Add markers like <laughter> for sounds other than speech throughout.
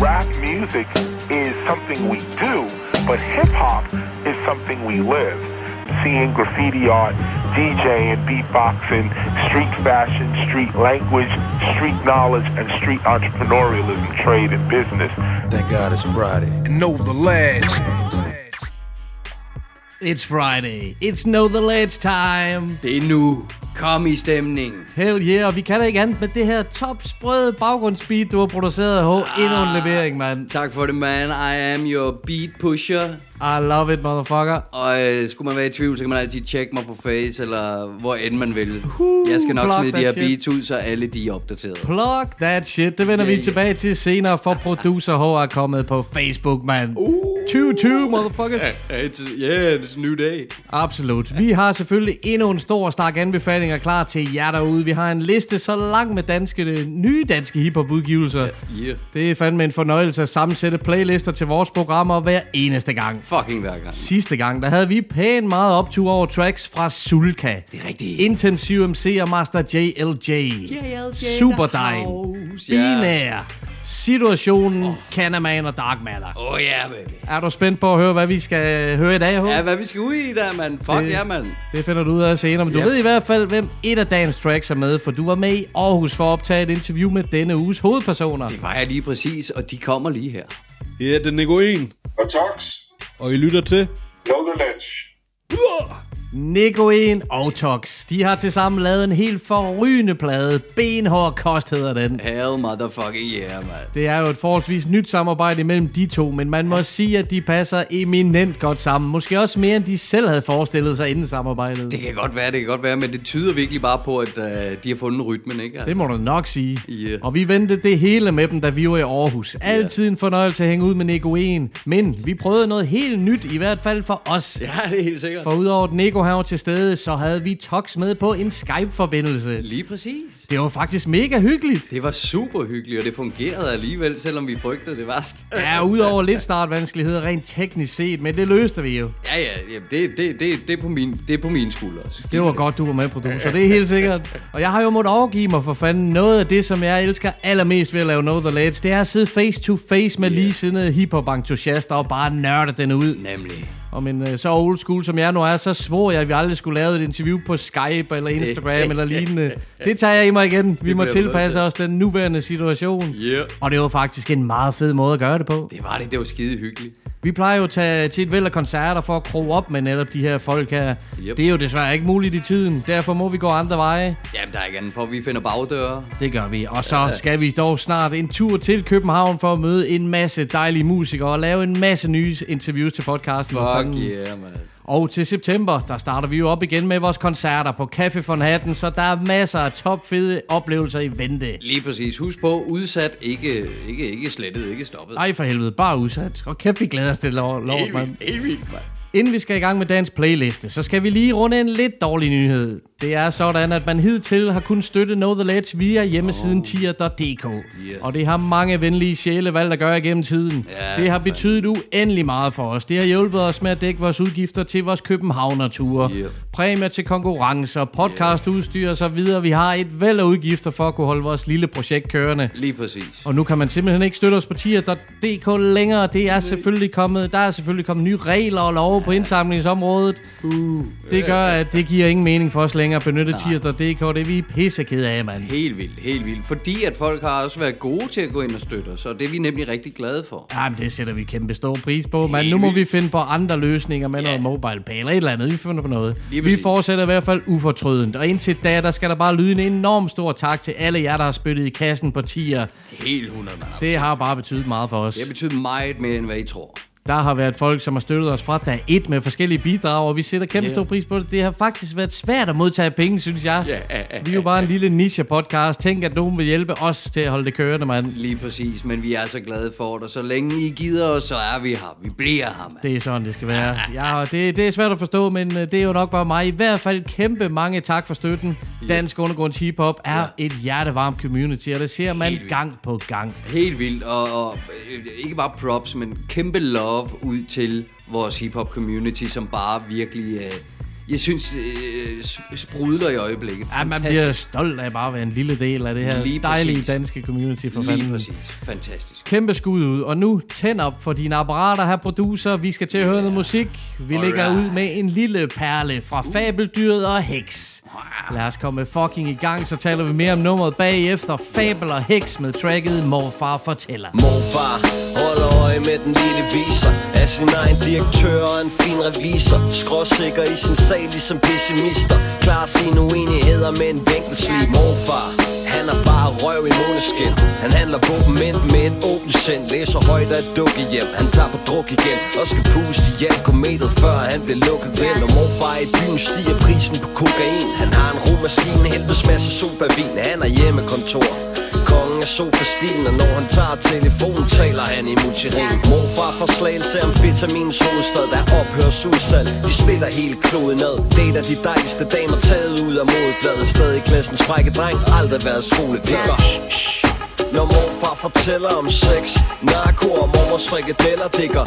rap music is something we do, but hip hop is something we live. Seeing graffiti art, DJing, beatboxing, street fashion, street language, street knowledge, and street entrepreneurialism, trade, and business. Thank God it's Friday. And know the lads. It's Friday. It's Know The Ledge time. They nu. Kom i stemning. Hell yeah, og vi kan da ikke andet med det her topsprøde baggrundsbeat, du har produceret. Ho, endnu en levering, mand. Tak for det, man. I am your beat pusher. I love it, motherfucker. Og øh, skulle man være i tvivl, så kan man altid tjekke mig på Face, eller hvor end man vil. Uh, jeg skal nok smide de her shit. beats ud, så alle de er opdateret. Plug that shit. Det vender Yeah, vi tilbage til senere, for producer H er kommet på Facebook, mand. Uh. 22, motherfuckers. It's, yeah, it's a new day. Absolut. Vi har selvfølgelig endnu en stor stak anbefalinger klar til jer derude. Vi har en liste så lang med danske, nye danske hiphop-udgivelser. Yeah. Det er fandme en fornøjelse at sammensætte playlister til vores programmer hver eneste gang. Fucking hver gang. Sidste gang, der havde vi pænt meget optur over tracks fra Sulka. Det er rigtigt. Intensiv MC og Master JLJ. Super Dine. house, ja. Binær. Situationen, oh. Canaman og Dark Matter. Oh yeah, baby. Er du spændt på at høre, hvad vi skal høre i dag, H? Ja, hvad vi skal ud i der, mand. Fuck Det- ja, mand. Det finder du ud af senere, men du Ja. ved i hvert fald, hvem et af dagens tracks er med, for du var med i Aarhus for at optage et interview med denne uges hovedpersoner. Det var jeg lige præcis, og de kommer lige her. Ja, det er Nicoen. og Tox, Og I lytter til... Know the Ledge. Nicoen og Tox, de har tilsammen lavet en helt forrygende plade. Benhård kost hedder den. Hell motherfucking yeah, mand. Det er jo et forholdsvis nyt samarbejde mellem de to, men man må sige, at de passer eminent godt sammen. Måske også mere, end de selv havde forestillet sig inden samarbejdet. Det kan godt være, det kan godt være, men det tyder virkelig bare på, at uh, de har fundet rytmen, ikke? Det må du nok sige. Ja. Og vi ventede det hele med dem, da vi var i Aarhus. Altid en fornøjelse at hænge ud med Nicoen. Men vi prøvede noget helt nyt, i hvert fald for os. Ja, det er helt sikkert. For udover at Nico her til stede, så havde vi Tox med på en Skype-forbindelse. Lige præcis. Det var faktisk mega hyggeligt. Det var super hyggeligt, og det fungerede alligevel, selvom vi frygtede det værst. Ja, udover lidt startvanskeligheder rent teknisk set, men det løste vi jo. Ja, ja, ja det, det, det, det, er på min, det er på min skulder også. Det var godt, du var med, producer. Det er helt sikkert. Og jeg har jo måttet overgive mig for fanden. Noget af det, som jeg elsker allermest ved at lave Know The Lads, det er at sidde face to face med ligesindede hiphop-entusiaster og bare nørde den ud. Nemlig. Og men øh, så old school som jeg nu er, så svor jeg, at vi aldrig skulle lave et interview på Skype eller Instagram <laughs> eller lignende. Det tager jeg i mig igen. Vi må tilpasse til. os den nuværende situation. Yeah. Og det var faktisk en meget fed måde at gøre det på. Det var det, det var skide hyggeligt. Vi plejer jo at tage til et væld af koncerter for at kroge op med netop de her folk her. Yep. Det er jo desværre ikke muligt i tiden. Derfor må vi gå andre veje. Jamen, der er ikke andet for, vi finder bagdøre. Det gør vi. Og så skal vi dog snart en tur til København for at møde en masse dejlige musikere og lave en masse nye interviews til podcasten. Fuck yeah, man. Og til september, der starter vi jo op igen med vores koncerter på Café von Hatten, så der er masser af topfede oplevelser i vente. Lige præcis. Husk på, udsat, ikke, ikke, ikke slettet, ikke stoppet. Ej for helvede, bare udsat. Og kæft, vi glæder os til lov, lov helt mand. vildt, helt vildt, mand. Inden vi skal i gang med dagens playliste, så skal vi lige runde en lidt dårlig nyhed. Det er sådan, at man hidtil har kunnet støtte Know The Ledge via hjemmesiden oh. tier.dk. Yeah. Og det har mange venlige sjæle valgt at gøre igennem tiden. Ja, det har betydet uendelig meget for os. Det har hjulpet os med at dække vores udgifter til vores Københavner-ture. Yeah. Præmier til konkurrencer, podcastudstyr og så videre. Vi har et væld af udgifter for at kunne holde vores lille projekt kørende. Lige præcis. Og nu kan man simpelthen ikke støtte os på tier.dk længere. Det er selvfølgelig kommet, der er selvfølgelig kommet nye regler og love på indsamlingsområdet. Uh. Det gør, at det giver ingen mening for os længere at benytte tier.dk. Det er vi pissekede af, mand. Helt vildt, helt vildt. Fordi at folk har også været gode til at gå ind og støtte os, og det er vi nemlig rigtig glade for. Jamen, det sætter vi kæmpe stor pris på, men nu må vi vildt. finde på andre løsninger med Ja. noget mobile pay eller et eller andet. Vi finder på noget. Vi fortsætter i hvert fald ufortrødent. Og indtil da, der skal der bare lyde en enorm stor tak til alle jer, der har spyttet i kassen på tier. Helt 100, mand. Det har bare betydet meget for os. Det har betydet meget mere, end hvad I tror. Der har været folk, som har støttet os fra dag 1 med forskellige bidrag, og vi sætter kæmpe Ja. stor pris på det. Det har faktisk været svært at modtage penge, synes jeg. Ja, ja, ja, Vi er jo bare en lille niche-podcast. Tænk, at nogen vil hjælpe os til at holde det kørende, mand. Lige præcis, men vi er så glade for det. Så længe I gider os, så er vi her. Vi bliver her, mand. Det er sådan, det skal være. Ja, og det, det er svært at forstå, men øh, det er jo nok bare mig. I hvert fald kæmpe mange tak for støtten. Dansk Undergrunds Hip Hop er et hjertevarmt community, og det ser man gang på gang. Helt vildt, og, og øh, ikke bare props, men kæmpe love ud til vores hip-hop community, som bare virkelig, øh, jeg synes, øh, sprudler i øjeblikket. Ja, man bliver stolt af bare at være en lille del af det her Lige dejlige præcis. danske community for Lige fanden. præcis. Fantastisk. Kæmpe skud ud. Og nu tænd op for dine apparater her, producer. Vi skal til at høre noget musik. Vi lægger Alright. ud med en lille perle fra Fabeldyret og Hex. Lad os komme fucking i gang, så taler vi mere om nummeret bagefter. Fabel og Hex med tracket Morfar fortæller. Morfar holder øje med den lille viser Af sin egen direktør og en fin revisor Skråsikker i sin sag ligesom pessimister. Klar sine uenigheder med en vinkelslig Morfar. Han er bare røv i måneskin. Han handler våbenmænd med et åbent sind. Læser højt af dukke hjem Han tager på druk igen Og skal puste ihjel kometet Før han bliver lukket ind. Og morfar i byen stiger prisen på kokain. Han har en romaskine Helvedes masse sopavin Han er hjemmekontor Kongen af sofastilen, og når han tager telefonen, taler han i multiring Morfar fra slagelse om vitaminens hovedstad, der ophører udsalg De splitter hele kloden ad, dater de dejligste damer taget ud af modebladet. Stadig klassens frække dreng, aldrig været skoleglad Når morfar fortæller om sex, narko og mormors frikadeller, digger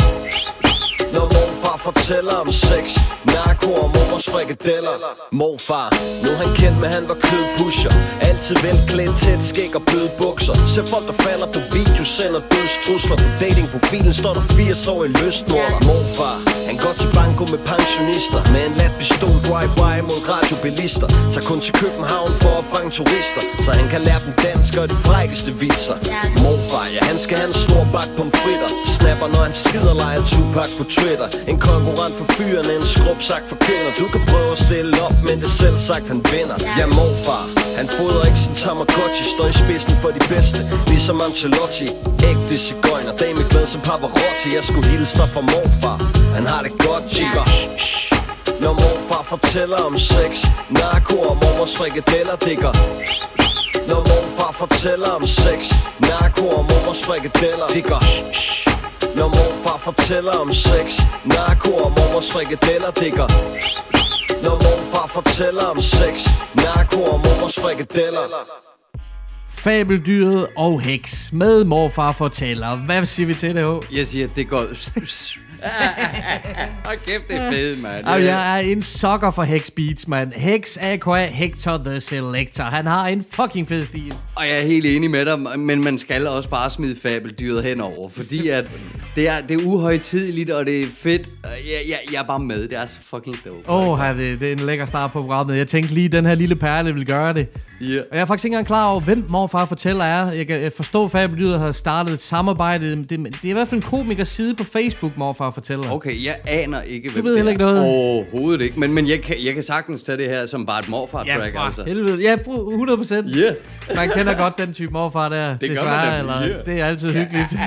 når morfar fortæller om sex Narko og mormors frikadeller. Morfar, nu han kendt med han var kødpusher. Altid velklædt, tæt skæg og bløde bukser. Ser folk der falder på video, sender dødstrusler. På datingprofilen står der 80 år i lystnorder Morfar, han går til banko med pensionister. Med en lat pistol, drive-by mod radiobilister. Tager kun til København for at fange turister. Så han kan lære dem dansk og de frækkeste viser. Morfar, ja han skal have en stor bak pomfritter. Snapper når han skider leger Tupac på Twitter. En konkurrent for fyrene, en skrubsak for kvinder. Du kan prøve at stille op, men det selv sagt han vinder. Ja. Morfar, han fodrer ikke sin Tamagotchi. Står i spidsen for de bedste, ligesom Ancelotti. Ægte cigøjner, dame glad som Pavarotti. Jeg skulle hilse dig fra morfar, han har det godt, jigger. Når morfar fortæller om sex Narko og mormors frikadeller digger. Når morfar fortæller om sex Narko og mormors frikadeller digger Når morfar fortæller om sex Narko og mormors frikadeller digger Når morfar fortæller om sex Narko og mormors frikadeller Fabeldyret og Hex med Morfar fortæller. Hvad siger vi til det, H? Jeg siger, det går... <laughs> Hold kæft, det er fedt, mand. Og jeg er en sokker for Hex Beats, mand. Hex A.K.A. Hector the Selector. Han har en fucking fed stil. Og jeg er helt enig med dig, men man skal også bare smide fabeldyret henover, fordi at det er, det er uhøjtidligt, og det er fedt. Og Jeg, jeg, jeg er bare med, det er så fucking dope. Åh, oh, det, det er en lækker start på programmet. Jeg tænkte lige, at den her lille perle vil gøre det. Ja. Og jeg er faktisk ikke engang klar over, hvem morfar fortæller er. Jeg kan forstå, at Fabeldyret har startet et samarbejde. Det, det er i hvert fald en komikers side på Facebook, morfar fortæller. Okay, jeg aner ikke, hvem ved det heller er. ikke noget. Overhovedet ikke, men, men jeg, kan, jeg kan sagtens tage det her som bare et Ja, morfar-track, for altså. helvede. Ja, 100 procent. Yeah. Man kender godt den type morfar der. gør man desværre, nemlig, eller, yeah. Det er altid hyggeligt. <laughs>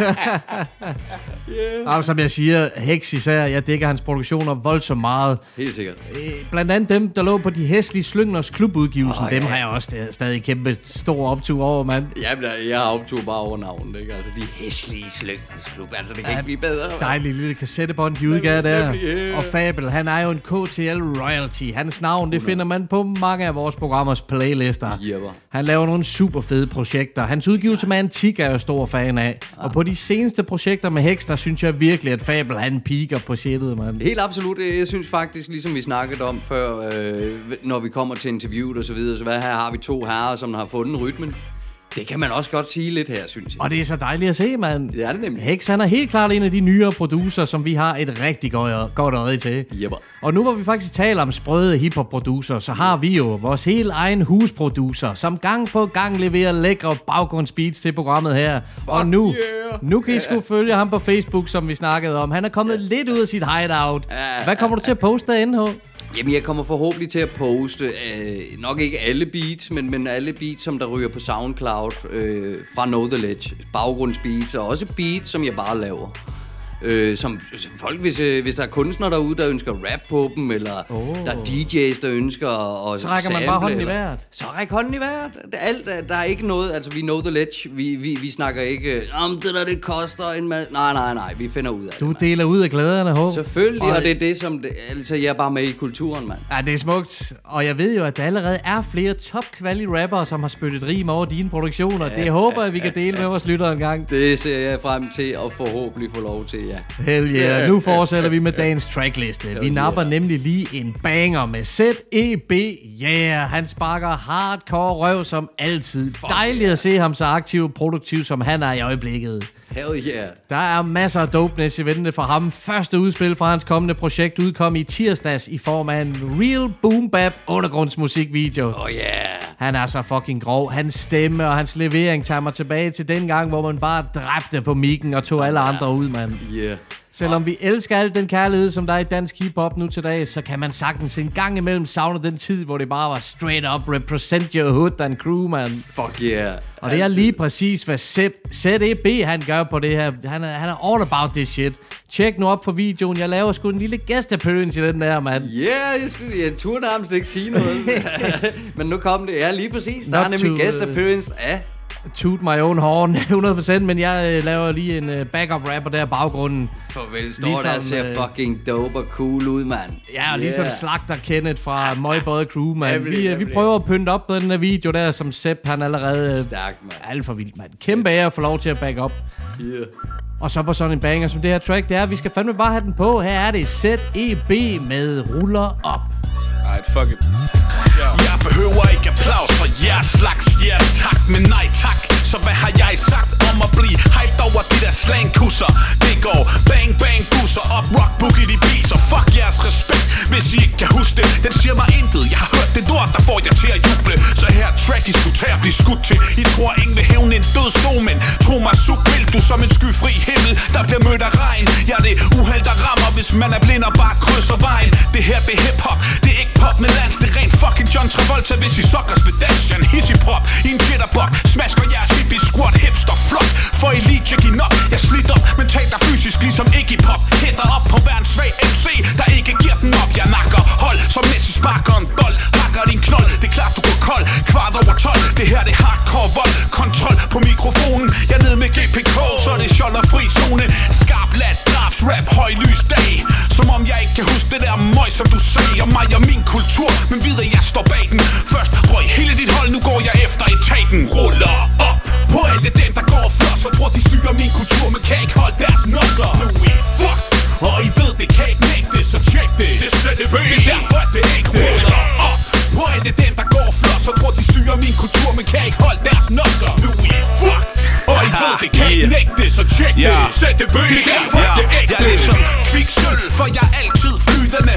Og som jeg siger, Hex især, jeg dækker hans produktioner voldsomt meget. Helt sikkert. Øh, Blandt andet dem, der lå på de hæslige Slyngers klubudgivelsen, Åh, dem ja. har jeg også sta- stadig kæmpe stor optur over, mand. Jamen, jeg har optur bare over navnet, ikke? Altså, de hæslige slyngelsklub. Altså, det kan ikke blive bedre. Dejlig lille kassettebånd, de udgav der. yeah. Og Fabel, han er jo en KTL royalty. Hans navn, det finder man på mange af vores programmers playlister. Jepper. Han laver nogle super fede projekter. Hans udgivelse med Antik er jeg stor fan af. Og på de seneste projekter med Hex, der synes jeg virkelig, at Fabel, han piker på shitet, mand. Helt absolut. Jeg synes faktisk, ligesom vi snakkede om før, øh, når vi kommer til interviewet og så videre, så hvad her har vi to herrer, som har fundet rytmen. Det kan man også godt sige lidt her, synes jeg. Og det er så dejligt at se, mand. Det er det nemlig. Hex, han er helt klart en af de nyere producer, som vi har et rigtig godt, godt øje til. Jepper. Og nu hvor vi faktisk taler om sprøde hiphop-producer, så har vi jo vores helt egen husproducer, som gang på gang leverer lækre baggrundsbeats til programmet her. og nu, yeah. nu kan I sgu følge ham på Facebook, som vi snakkede om. Han er kommet lidt ud af sit hideout. Hvad kommer du til at poste derinde, H? Jamen, jeg kommer forhåbentlig til at poste, øh, nok ikke alle beats, men, men alle beats, som der ryger på SoundCloud øh, fra Know The Ledge. Baggrundsbeats, og også beats, som jeg bare laver. Øh, som, som folk, hvis, øh, hvis der er kunstnere derude, der ønsker rap på dem, eller oh. der er DJ's, der ønsker at Så rækker man sample, bare hånden i eller- vejret. Så ræk hånden i vejret. Det Alt, er- der er ikke noget, altså vi know the ledge, vi, vi, vi snakker ikke, om det der, det koster en masse. Nej, nej, nej, vi finder ud af Du det. deler ud af glæderne, H. Selvfølgelig, Og- og det er det, som, det, altså jeg er bare med i kulturen, mand. Ja, det er smukt. Og jeg ved jo, at der allerede er flere top quality rappere, som har spyttet rim over dine produktioner. Det håber jeg, vi kan dele med vores lyttere en gang. Det ser jeg frem til at forhåbentlig få lov til, ja. Yeah. Hell yeah. Nu fortsætter vi med dagens trackliste. Vi napper yeah. nemlig lige en banger med ZEB. Yeah, han sparker hardcore røv som altid. Dejligt at se ham så aktiv og produktiv, som han er i øjeblikket. Hell yeah. Der er masser af dopeness i vente for ham. Første udspil fra hans kommende projekt udkom i tirsdags i form af en real boom bap undergrundsmusikvideo. Oh yeah. Han er så fucking grov. Hans stemme og hans levering tager mig tilbage til den gang, hvor man bare dræbte på mikken og tog alle andre ud, mand. Yeah. Selvom vi elsker al den kærlighed, som der er i dansk hiphop nu til dag, så kan man sagtens en gang imellem savne den tid, hvor det bare var straight up represent your hood and crew, man. Fuck yeah. Og det er lige præcis, hvad ZEB han gør på det her. Han er, han er all about this shit. Tjek nu op for videoen. Jeg laver sgu en lille guest appearance i den der, mand. Yeah, jeg, skulle, jeg turde nærmest ikke sige noget. <laughs> <laughs> Men nu kom det. Ja, lige præcis. Der Not er nemlig guest appearance af Toot my own horn, <laughs> 100%, men jeg øh, laver lige en øh, backup rapper der i baggrunden. Farvel, står Ligesom, der ser øh, fucking dope og cool ud, mand. Ja, og ligesom slagter Kenneth fra <laughs> Møgbøjet Crew, man. Every- Vi, øh, vi prøver at pynte op på den her video der, som Sepp han allerede... øh, Stærkt, mand. Alt for vildt, mand. Kæmpe ære at få lov til at back op. Yeah. Og så på sådan en banger som det her track, det er, vi skal fandme bare have den på. Her er det ZEB med Ruller Op. Alright, fuck it. Jeg behøver ikke applaus for jeres slags Ja tak, men nej tak så hvad har jeg sagt om at blive hyped over de der slangkusser? Det går bang bang busser op rock boogie de beats Og fuck jeres respekt, hvis I ikke kan huske det. Den siger mig intet, jeg har hørt det lort, der får jer til at juble. Så her track, I skulle tage at blive skudt til. I tror ingen vil hævne en død sol, men tro mig, sug vil du som en skyfri himmel. Der bliver mødt af regn. Ja, det uheld, der rammer, hvis man er blind og bare krydser vejen. Det her, det er hiphop, det er ikke pop med lands Det er rent fucking John Travolta, hvis I suckers vil danse En hissig prop i en jitterbug Smasker jeres hippie squat hipster flot For I lige tjek op Jeg slidt op mentalt og fysisk ligesom Iggy Pop. Hætter op på hver en svag MC Der ikke giver den op. Jeg nakker hold som Messi sparker en bold. Hakker din knold Det er klart du går kold. Kvart over 12 Det her det er hardcore vold. Kontrol på mikrofonen Jeg ned nede med GPK Så er det skjold og fri zone Skarp lat drabs rap høj lys dag. Som om jeg ikke kan huske det der møg som du sagde Om mig og min kultur. Men vid at jeg står bag den. Først røg hele dit hold Nu går jeg efter etaten. Ruller op på alle dem der går før Så tror de styrer min kultur Men kan ikke holde deres nosser. Nu er I fuck Og I ved det kan ikke nægte Så tjek det. Det er det Det er derfor det er ægte. Ruller op på alle dem der går før Så tror de styrer min kultur Men kan ikke holde deres nosser Nu er I fuck. Og I ved det kan ikke nægte det Så tjek det. Sæt det Det er derfor det er ægte. Jeg er ligesom kviksøl For jeg er altid flytende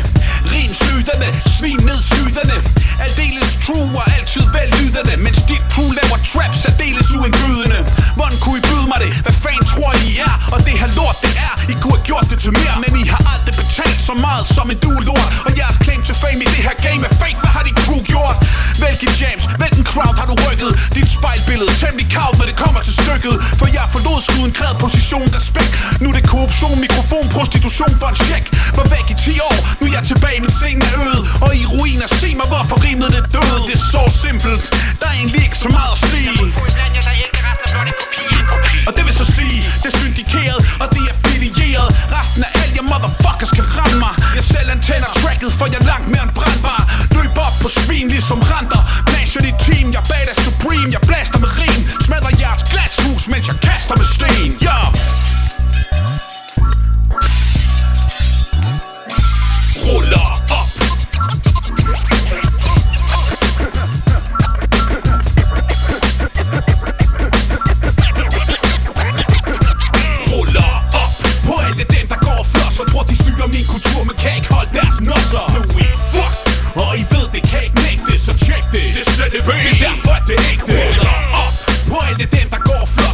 Rimslytende Svin ned slytende Aldeles true og altid vellydende Mens dit crew laver trap Særdeles uindbydende. Hvordan kunne I byde mig det? Hvad fanden tror I I er? Og det her lort det er I kunne have gjort det til mere så meget som en duelort Og jeres claim to fame i det her game er fake. Hvad har dit crew gjort? Hvilken James, hvilken crowd. Har du rykket? Dit spejlbillede, temmelig kavt når det kommer til stykket. For jeg forlod skuden, kræd position, respekt. Nu er det korruption, mikrofon, prostitution. For en check. Var væk i 10 år, nu er jeg tilbage, min scene er øde Og i ruiner, se mig hvorfor rimet det døde. Det er så simpelt, der er egentlig ikke så meget at sige og det vil så sige, det er syndikeret, og det er affilieret. Resten af alt, jeg motherfuckers kan ramme mig. Jeg selv antænder tracket, for jeg er langt mere end brandbar. Løb op på svin, ligesom renter. Masher dit team, jeg bag supreme. Jeg blaster med rim, smadrer jeres glashus Mens jeg kaster med sten, ja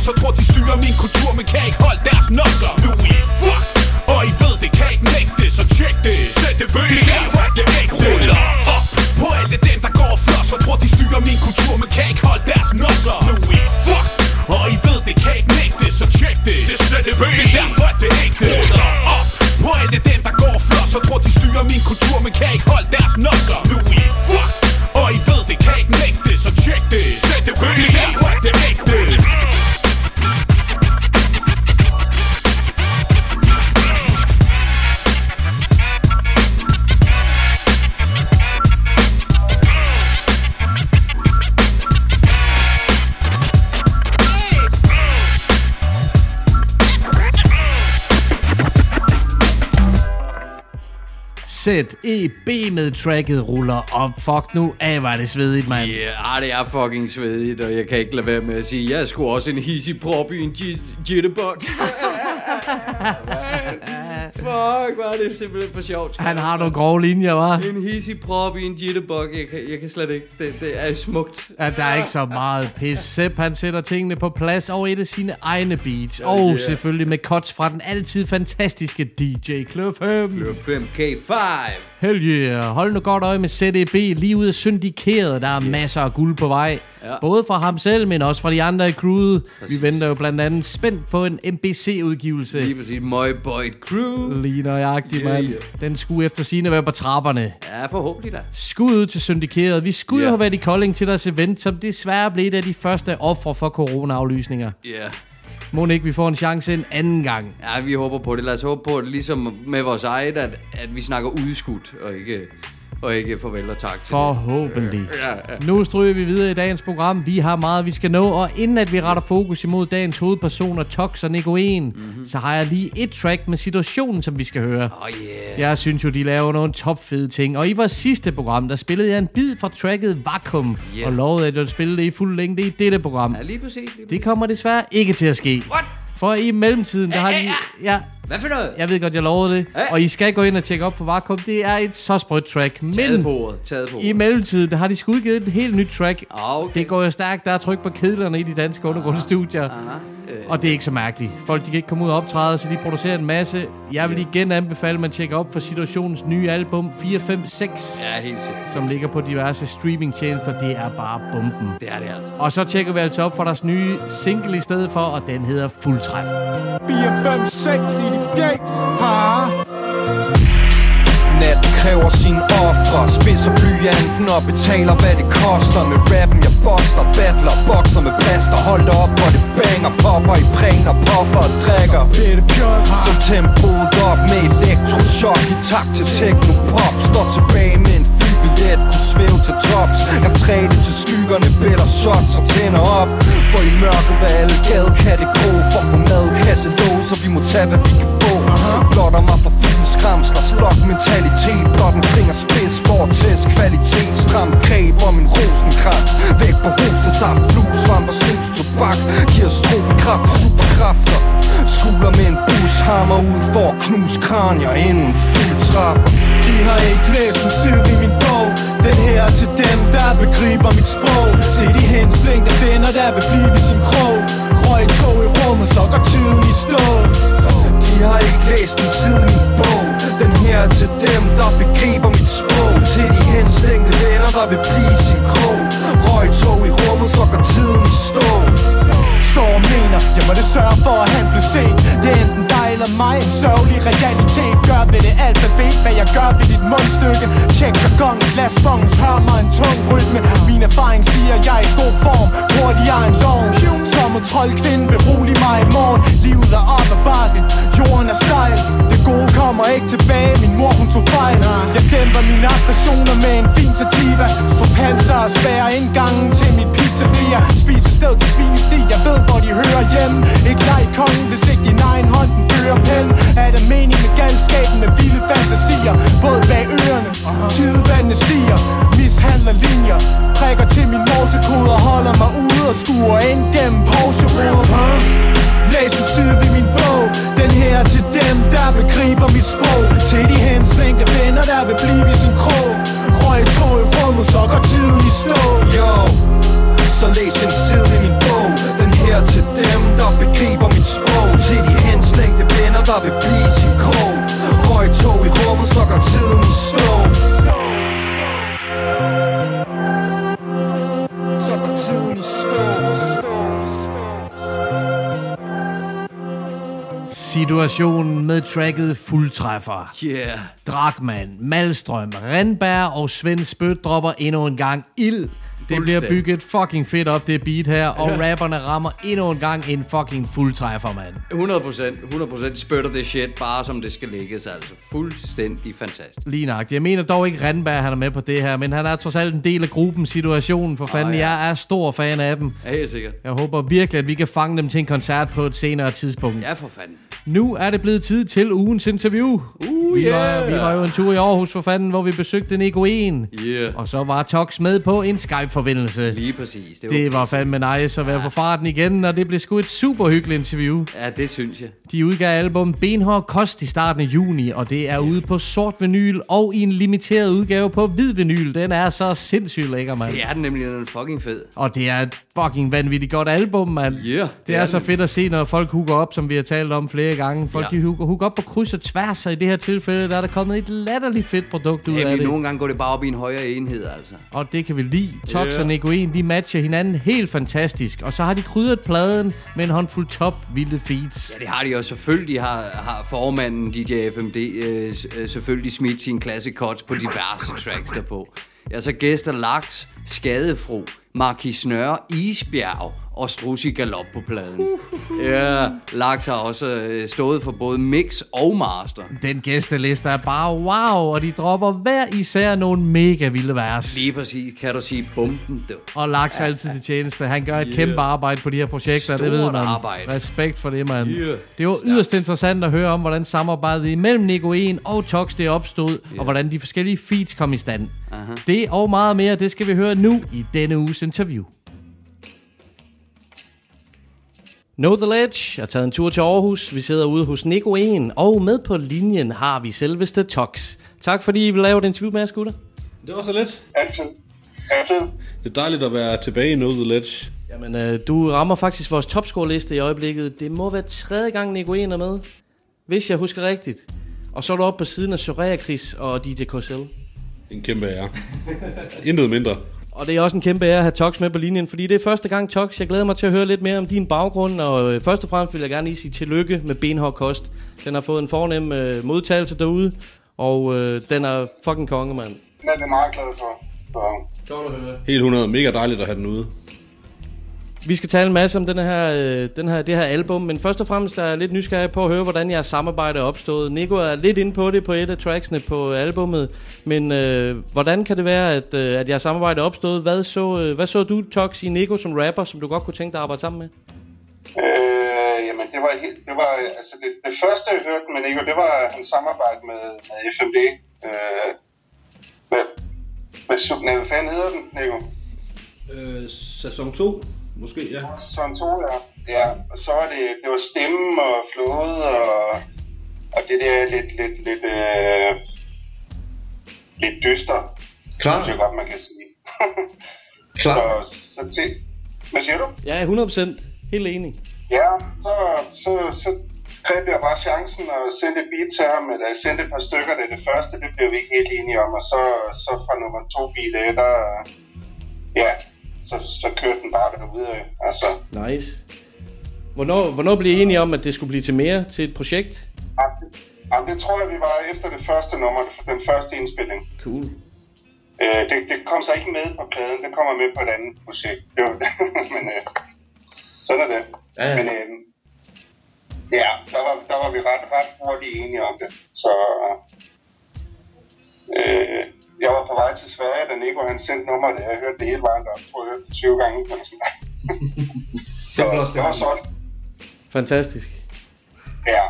Så tror de styrer min kultur, men kan ikke holde deres nosser Nu I fuck, og I ved det kan ikke nægte Så tjek det, det er derfor det er ægte Ruller op. På alle dem, der går før Så tror de styrer min kultur, men kan ikke holde deres nosser Nu I fuck, og I ved det kan ikke nægte Så tjek det, det er derfor det er ægte Ruller op. På alle dem, der går før Så tror de styrer min kultur, men kan ikke holde deres nosser Nu I Z-E-B med tracket ruller op. Fuck nu af, var det svedigt, mand. Ja, yeah, det er fucking svedigt, og jeg kan ikke lade være med at sige, jeg er sgu også en hissig prop i en jitterbug. <laughs> Fuck, er det simpelthen for sjovt. Han har nogle grove linjer, var. En hissig prop i en jitterbug, jeg kan, jeg kan slet ikke, det, det er smukt. Ja, der er ikke så meget pis. Sepp, han sætter tingene på plads over et af sine egne beats. Og yeah. selvfølgelig med cuts fra den altid fantastiske DJ Kløf 5. 5K5. Hell yeah. Hold nu godt øje med ZDB lige ud af syndikeret. Der er masser af guld på vej. Ja. Både fra ham selv, men også fra de andre i crewet. Vi venter jo blandt andet spændt på en MBC-udgivelse. Lige præcis, My Boy Crew. Lige nøjagtigt, Yeah, mand. yeah. Den skulle efter sine være på trapperne. Ja, forhåbentlig da. Skud ud til syndikeret. Vi skulle yeah. have været i Kolding til deres event, som desværre blev et af de første ofre for corona-aflysninger. Ja. Yeah. Må ikke, vi får en chance en anden gang. Ja, vi håber på det. Lad os håbe på det, ligesom med vores eget, at, at vi snakker udskudt, og ikke, og ikke farvel og tak til det. Forhåbentlig. Ja, ja. Nu stryger vi videre i dagens program. Vi har meget, vi skal nå, og inden at vi retter fokus imod dagens hovedpersoner, Tox og Nicoen, mm-hmm. så har jeg lige et track med situationen, som vi skal høre. Oh yeah. Jeg synes jo, de laver nogle topfede ting. Og i vores sidste program, der spillede jeg en bid fra tracket Vakuum, Ja. og lovede, at jeg spille det i fuld længde i dette program. Ja, lige præcis. Lige præcis. Det kommer desværre ikke til at ske. What? For i mellemtiden, der har de... Ja, Hvad for noget? jeg ved godt, jeg lovede det. Æ. Og I skal gå ind og tjekke op på Vakuum. Det er et så sprødt track. Taget Men på ordet. Taget på i ordet. mellemtiden, der har de sgu udgivet et helt nyt track. Ah, okay. Det går jo stærkt. Der er tryk på kedlerne i de danske undergrundsstudier. Og det er ikke så mærkeligt. Folk de kan ikke komme ud og optræde, så de producerer en masse. Jeg vil igen anbefale, at man tjekker op for situationens nye album 456, Ja, helt sikkert. som ligger på diverse streamingtjenester. Det er bare bomben. Det er det altså. Og så tjekker vi altså op for deres nye single i stedet for, og den hedder Fuldtræf. 4, 5, 6 i de gates. Ha? Natten kræver sin ofre. Spidser blyanten og betaler hvad det koster. Med rappen jeg boster, battler, bokser med plaster. Hold op hvor det banger, popper i prægner, puffer og drikker. Så tempoet op med elektroshock I takt til techno-pop. Står tilbage med en flybillet, kunne svæve til tops. Jeg træder til skyggerne, bæller shots og tænder op. For i mørket er alle gade kan det gro. For på madkasse låg, så vi må tage hvad vi kan få. Blotter mig for fine skramslers flok mentalitet. Blot en fingerspids for at teste kvalitet Stram greb om en rosenkrans Væk på hostesaft, flus, svamp og snus, tobak. Giver strobe kraft og superkræfter. Skuler med en bus, hammer ud for at knuse kranier. Endnu en fuld De har ikke læst en side i min bog. Den her er til dem, der begriber mit sprog. Se de henslængte venner, der vil blive i sin krog. Røg tog i rummet, så går tiden i stå. De har ikke læst den siden i min bog. Den her er til dem, der begriber mit sprog. Til de henslængte venner, der vil blive i sin krog. Røg tog i rummet, så går tiden i stå. Står og mener, jeg måtte sørge for at han blev set. Det er enten dig eller mig, en sørgelig realitet. Gør ved det alfabet, hvad jeg gør ved dit mundstykke. Tjek jargonen, glasbongens, hør mig en tung rytme. Min erfaring siger, jeg er i god form, hurtigere end loven Som en troldkvinde, berolig mig i morgen. Livet er op ad bakke, jorden er stejl. Det gode kommer ikke tilbage, min mor hun tog fejl. Jeg dæmper mine aggressioner med en fin sativa. For panser og spærrer indgangen til mit pizzeria. Spiser sted til svinesti, jeg ved hvor de hører hjemme Ikke leg kongen, hvis ikke din egen hånd den fører pen. Er der mening med galskaben med vilde fantasier? Både bag ørerne, tidvandene stiger. Mishandler linjer, prikker til min morsekode Og holder mig ude og skuer ind gennem pauseruder Læs en side ved min bog. Den her er til dem, der begriber mit sprog. Til de henslængte venner, der vil blive i sin krog. Røg tog i rummet, så går tiden i stå. Yo, så læs en side ved min bog Den her er til dem, der begriber mit sprog Til de henslængte venner, der vil blive sin krog Røg tog i rummet, så går tiden i stå Så går tiden i stå, stå, stå. Situationen med tracket Fuldtræffer. Yeah. Drakman, Malstrøm, Rindberg og Svend Spøt dropper endnu en gang ild. Det bliver bygget fucking fedt op, det beat her, og rapperne rammer endnu en gang en fucking fuldtræffer, mand. 100 procent, 100 procent spytter det shit bare som det skal ligges, altså fuldstændig fantastisk. Lige nok. Jeg mener dog ikke, Rindberg han er med på det her, men han er trods alt en del af gruppen situationen, for fanden, ja. jeg er stor fan af dem. Ja, helt sikkert. Jeg håber virkelig, at vi kan fange dem til en koncert på et senere tidspunkt. Ja, for fanden. Nu er det blevet tid til ugens interview. Uh, vi, var, yeah. vi var jo en tur i Aarhus for fanden, hvor vi besøgte Nico 1. Yeah. Og så var Tox med på en Skype-forbindelse. Lige præcis. Det var, Det var fandme nice at være på farten igen, og det blev sgu et super hyggeligt interview. Ja, det synes jeg. De udgav album Benhård Kost i starten af juni, og det er ude på sort vinyl og i en limiteret udgave på hvid vinyl. Den er så sindssygt lækker, mand. Det er den nemlig, den er fucking fed. Og det er et fucking vanvittigt godt album, mand. Yeah, det, det er, er så fedt at se, når folk hooker op, som vi har talt om flere gange. Folk Ja. ja. de hooker, hooker op på kryds og tværs, og i det her tilfælde, der er der kommet et latterligt fedt produkt ud af Jamen, det. nogle gange går det bare op i en højere enhed, altså. Og det kan vi lide. Tox Ja. og Nicoen, de matcher hinanden helt fantastisk. Og så har de krydret pladen med en håndfuld top vilde feeds. Ja, det har de også. Selvfølgelig har, har formanden DJ FMD øh, øh, selvfølgelig smidt sine classic cuts på diverse tracks derpå. Ja, så gæster Laks, Skadefro, Marquis Snøre, Isbjerg og Strus i Galop på pladen. Ja, Laks har også øh, stået for både mix og master. Den gæsteliste er bare wow, og de dropper hver især nogle mega vilde vers. Lige præcis, kan du sige bomben, du. Og Laks er altid til tjeneste. Han gør et yeah. kæmpe arbejde på de her projekter, det ved Stort man. arbejde. Respekt for det, mand. Yeah. Det var yderst interessant at høre om, hvordan samarbejdet imellem Nico 1 og Tox det opstod, yeah. og hvordan de forskellige feeds kom i stand. Uh-huh. Det og meget mere, det skal vi høre nu i denne uges interview. Know the Ledge er taget en tur til Aarhus. Vi sidder ude hos Nico 1, og med på linjen har vi selveste Tox. Tak fordi I vil lave et interview med os, gutter. Det var så let. Altid. Altid. Det er dejligt at være tilbage i Know The Ledge. Jamen, øh, du rammer faktisk vores topscore-liste i øjeblikket. Det må være tredje gang, Nico 1 er med. Hvis jeg husker rigtigt. Og så er du oppe på siden af Soraya Chris og DJ KSL. En kæmpe ære. Intet mindre. Og det er også en kæmpe ære at have Tox med på linjen, fordi det er første gang, Tox. Jeg glæder mig til at høre lidt mere om din baggrund, og øh, først og fremmest vil jeg gerne lige sige tillykke med benhård kost. Den har fået en fornem øh, modtagelse derude, og øh, den er fucking konge, mand. Den er meget glad for. Så, Godt at høre. Helt 100. Mega dejligt at have den ude. Vi skal tale en masse om den her, øh, den her, det her album, men først og fremmest er jeg lidt nysgerrig på at høre, hvordan jeres samarbejde er opstået. Nico er lidt inde på det på et af tracksene på albummet, men øh, hvordan kan det være, at, øh, at jeres samarbejde er opstået? Hvad så, øh, hvad så du, Tox, i Nico som rapper, som du godt kunne tænke dig at arbejde sammen med? øh, jamen, det var helt, det var, altså det, det første, jeg hørte med Nico, det var hans samarbejde med, med FMD. Øh, hvad, hvad, sub- nej, hvad fanden hedder den, Nico? Øh, sæson 2, måske, ja. Sæson 2, ja. Ja, og så var det, det var stemmen og flowet og, og det der lidt, lidt, lidt, øh, lidt dyster. Klar. Synes jeg godt, man kan sige. <laughs> Klar. så, så til, hvad siger du? Er 100% helt enig. Ja, så, så, så greb jeg bare chancen og sendte et beat til ham, eller jeg sendte et par stykker, det det første, det blev vi ikke helt enige om, og så, så fra nummer to beat der, ja, så, så kørte den bare derudad, altså, Nice. Hvornår, hvornår blev I enige om, at det skulle blive til mere til et projekt? jamen, det tror jeg, vi var efter det første nummer, den første indspilling. Cool. Øh, det, det kom så ikke med på pladen, det kommer med på et andet projekt, var, <laughs> men øh, sådan er det. Ja, ja. Men øh, ja, der var, der var vi ret, ret hurtigt enige om det, så øh, jeg var på vej til Sverige, da Nico han sendte nummeret, jeg hørte det hele vejen op, jeg tror jeg hørte det 20 gange. Eller <laughs> sådan. så det var solgt. Fantastisk. Ja,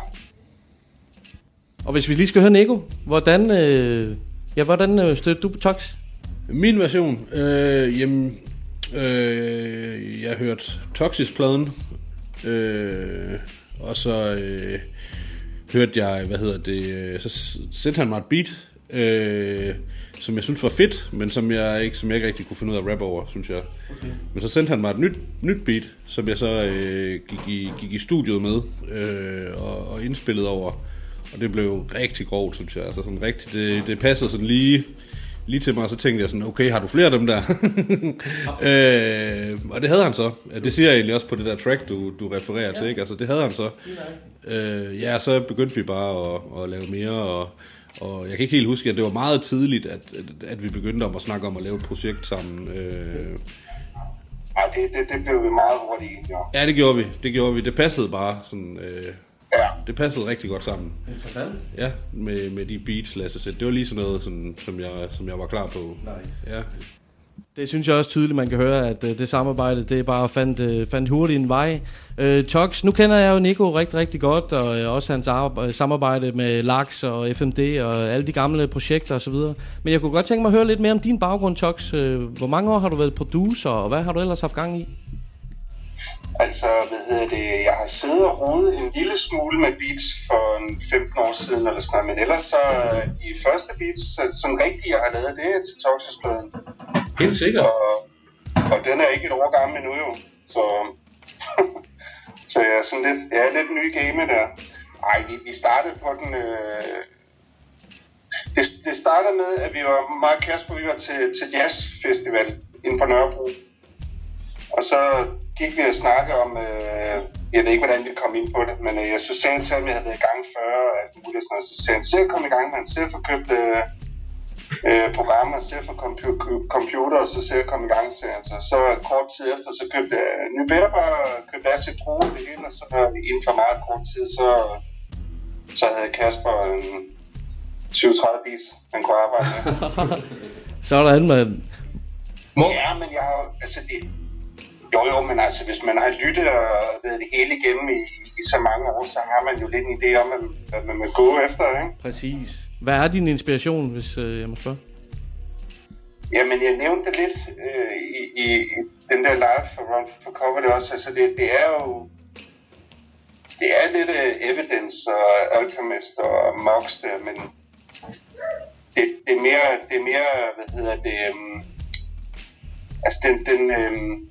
Og hvis vi lige skal høre Nico, hvordan, øh, ja, hvordan øh, støtter du på Tox? Min version, øh, jamen, øh, jeg har hørt Toxis-pladen, øh, og så øh, hørte jeg, hvad hedder det, øh, så sendte han mig et beat, øh, som jeg synes var fedt, men som jeg ikke, som jeg ikke rigtig kunne finde ud af at rappe over, synes jeg. Okay. Men så sendte han mig et nyt, nyt beat, som jeg så øh, gik, i, gik i studiet med øh, og, og indspillede over. Og det blev rigtig grovt, synes jeg. Altså sådan rigtig, det, det passede sådan lige, lige til mig, og så tænkte jeg sådan, okay, har du flere af dem der? <laughs> øh, og det havde han så. Det siger jeg egentlig også på det der track, du, du refererer ja. til, ikke? Altså, det havde han så. Øh, ja, så begyndte vi bare at, at lave mere, og, og jeg kan ikke helt huske, at det var meget tidligt, at, at, at vi begyndte om at snakke om at lave et projekt sammen. Øh, Ej, det, det, det blev vi meget hurtigt enige om. ja, det gjorde vi. Det gjorde vi. Det passede bare sådan... Øh, Ja, det passede rigtig godt sammen. Interessant. Ja, med, med de beats, Lasse sæt. Det var lige sådan noget, sådan, som, jeg, som jeg var klar på. Nice. Ja. Det synes jeg også tydeligt, man kan høre, at øh, det samarbejde, det er bare fandt, øh, fandt hurtigt en vej. Øh, Tox, nu kender jeg jo Nico rigtig, rigtig godt, og øh, også hans arbejde, øh, samarbejde med Lax og FMD og alle de gamle projekter osv. Men jeg kunne godt tænke mig at høre lidt mere om din baggrund, Tox. Øh, hvor mange år har du været producer, og hvad har du ellers haft gang i? Altså, hvad hedder det, jeg har siddet og rodet en lille smule med beats for en 15 år siden eller sådan men ellers så de første beats, som rigtigt jeg har lavet, det er til Toxic-pladen. Helt sikkert. Og, og den er ikke et år gammel endnu jo, så, <laughs> så jeg er sådan lidt, jeg er lidt ny i gamet der. Ej, vi, vi startede på den, øh, det, det startede med, at vi var meget Kasper, vi var til, til jazzfestival inde på Nørrebro. Og så gik vi og snakkede om, øh, jeg ved ikke, hvordan vi kom ind på det, men øh, så sagde han til ham, jeg havde været i gang før, og alt muligt og sådan noget. Så sagde han, se at komme i gang med han, se at få købt øh, øh, programmer, se at få compu- computer, og så se at komme i gang, sagde han. Så, så kort tid efter, så købte jeg ny Berber, købte Acid Pro, det hele, og så inden for meget kort tid, så, så havde Kasper en 20-30 beats, han kunne arbejde med. <laughs> Sådan, mand. Ja, men jeg har altså det, jo jo, men altså hvis man har lyttet og været det hele igennem i, i så mange år, så har man jo lidt en idé om, hvad, man vil gå efter, ikke? Præcis. Hvad er din inspiration, hvis øh, jeg må spørge? Jamen, jeg nævnte det lidt øh, i, i, i den der live for Run for Cover det også. Altså, det, det er jo... Det er lidt uh, Evidence og Alchemist og Mox der, men det, det, er mere, det er mere, hvad hedder det... Um, altså, den, den, um,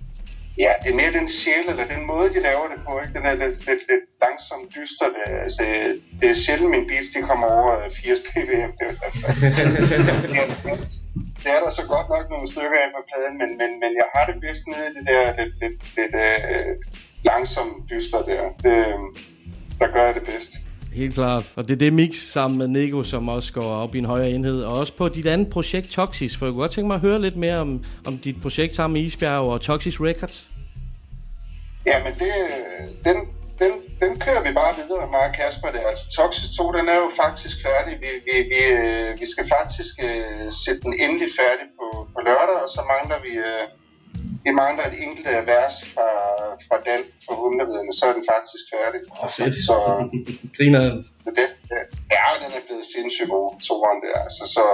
ja, det er mere den sjæl, eller den måde, de laver det på, ikke? Den er lidt, lidt, lidt langsomt dyster. Altså, det er sjældent, mine beats, de kommer over øh, 80 ppm. Det, er- <laughs> det er der så godt nok nogle stykker af på pladen, men, men, men jeg har det bedst nede i det der lidt, lidt, lidt øh, langsomt dyster der. Det, øh, der gør jeg det bedst. Helt klart. Og det er det mix sammen med Nico, som også går op i en højere enhed. Og også på dit andet projekt, Toxis. For jeg kunne godt tænke mig at høre lidt mere om, om dit projekt sammen med Isbjerg og Toxis Records. Ja, men det, den, den, den kører vi bare videre, med Kasper. Der. Altså, Toxis 2, den er jo faktisk færdig. Vi, vi, vi, øh, vi skal faktisk uh, sætte den endelig færdig på, på lørdag, og så mangler vi, uh, vi mangler et enkelt øh, vers fra, fra Dan fra Humlevedene, så er den faktisk færdig. Åh, fedt. Så, <laughs> Griner. så det, ja, den er blevet sindssygt god, toeren der. Altså, så,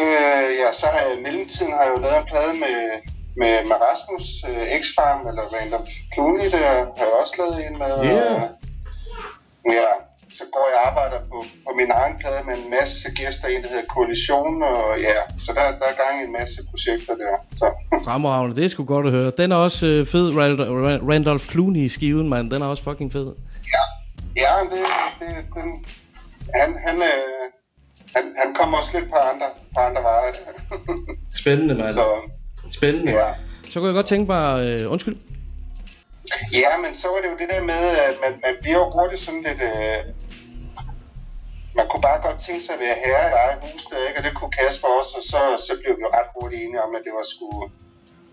øh, ja, så har jeg i mellemtiden har jeg jo lavet en plade med, med, med Rasmus, øh, X-Farm, eller Random Clooney, der har jeg også lavet en med. Yeah. Og, ja, så går jeg og arbejder på, på min egen plade med en masse gæster, en der hedder Koalition, og ja, så der, der er gang i en masse projekter der. Så. <laughs> Fremragende, det er sgu godt at høre. Den er også øh, fed, Rand- Rand- Randolph Clooney i skiven, mand. Den er også fucking fed. Ja, ja det, det, den, han, han, øh, han, han kommer også lidt på andre, på andre veje. <laughs> Spændende, mand. Så, Spændende. ja. Så kunne jeg godt tænke mig... Øh, undskyld. Ja, men så var det jo det der med, at man, man bliver jo hurtigt sådan lidt... Øh, man kunne bare godt tænke sig at være herre i eget hus der, ikke? Og det kunne Kasper også, og så, så blev vi jo ret hurtigt enige om, at det var sgu...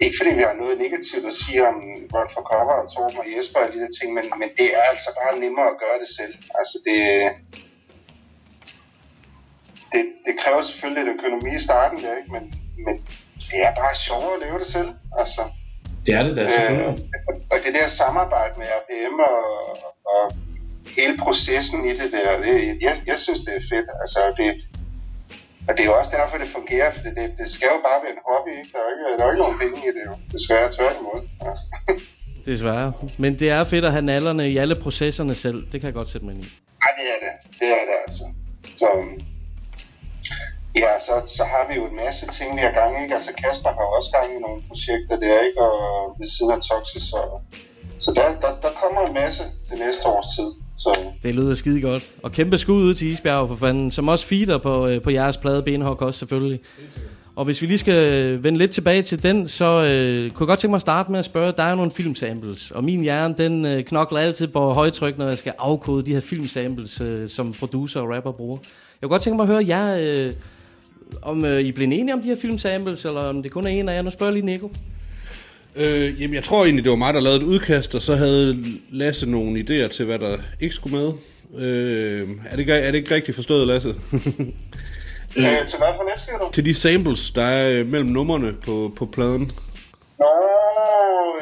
Ikke fordi vi har noget negativt at sige om Run for Cover og Torben og Jesper og de der ting, men, men det er altså bare nemmere at gøre det selv. Altså det... Det, det kræver selvfølgelig lidt økonomi i starten der, ikke? Men, men det er bare sjovere at lave det selv, altså. Det er det da, Øh, og det der samarbejde med RPM og, og hele processen i det der, det, jeg, jeg synes, det er fedt. Altså, det, og det er jo også derfor, det fungerer, for det, det skal jo bare være en hobby. Ikke? Der, er jo ikke, der er ikke nogen penge i det, jo. desværre tværtimod. Ja. <laughs> Desværre. Men det er fedt at have nallerne i alle processerne selv. Det kan jeg godt sætte mig ind i. Ej, det er det. Det er det altså. Så, ja, så, så har vi jo en masse ting, vi har gang i. Altså, Kasper har også gang i nogle projekter der, ikke? Og ved siden af Toxis. Så, så der, der, der kommer en masse det næste års tid. Så Det lyder skide godt. Og kæmpe skud ud til Isbjerg for fanden, som også feeder på, øh, på jeres plade Benhok også selvfølgelig. Og hvis vi lige skal vende lidt tilbage til den, så øh, kunne jeg godt tænke mig at starte med at spørge, der er jo nogle filmsamples, og min hjerne, den øh, knokler altid på højtryk, når jeg skal afkode de her filmsamples, øh, som producer og rapper bruger. Jeg kunne godt tænke mig at høre jer, øh, om øh, I blev enige om de her filmsamples, eller om det kun er en af jer. Nu spørger jeg lige Nico. Øh, jamen, jeg tror egentlig, det var mig, der lavede et udkast, og så havde Lasse nogle idéer til, hvad der ikke skulle med. Øh, er, det, ikke- er det ikke rigtigt forstået, Lasse? <laughs> Øh, til hvad for net, siger du? Til de samples, der er øh, mellem numrene på, på pladen. Nå,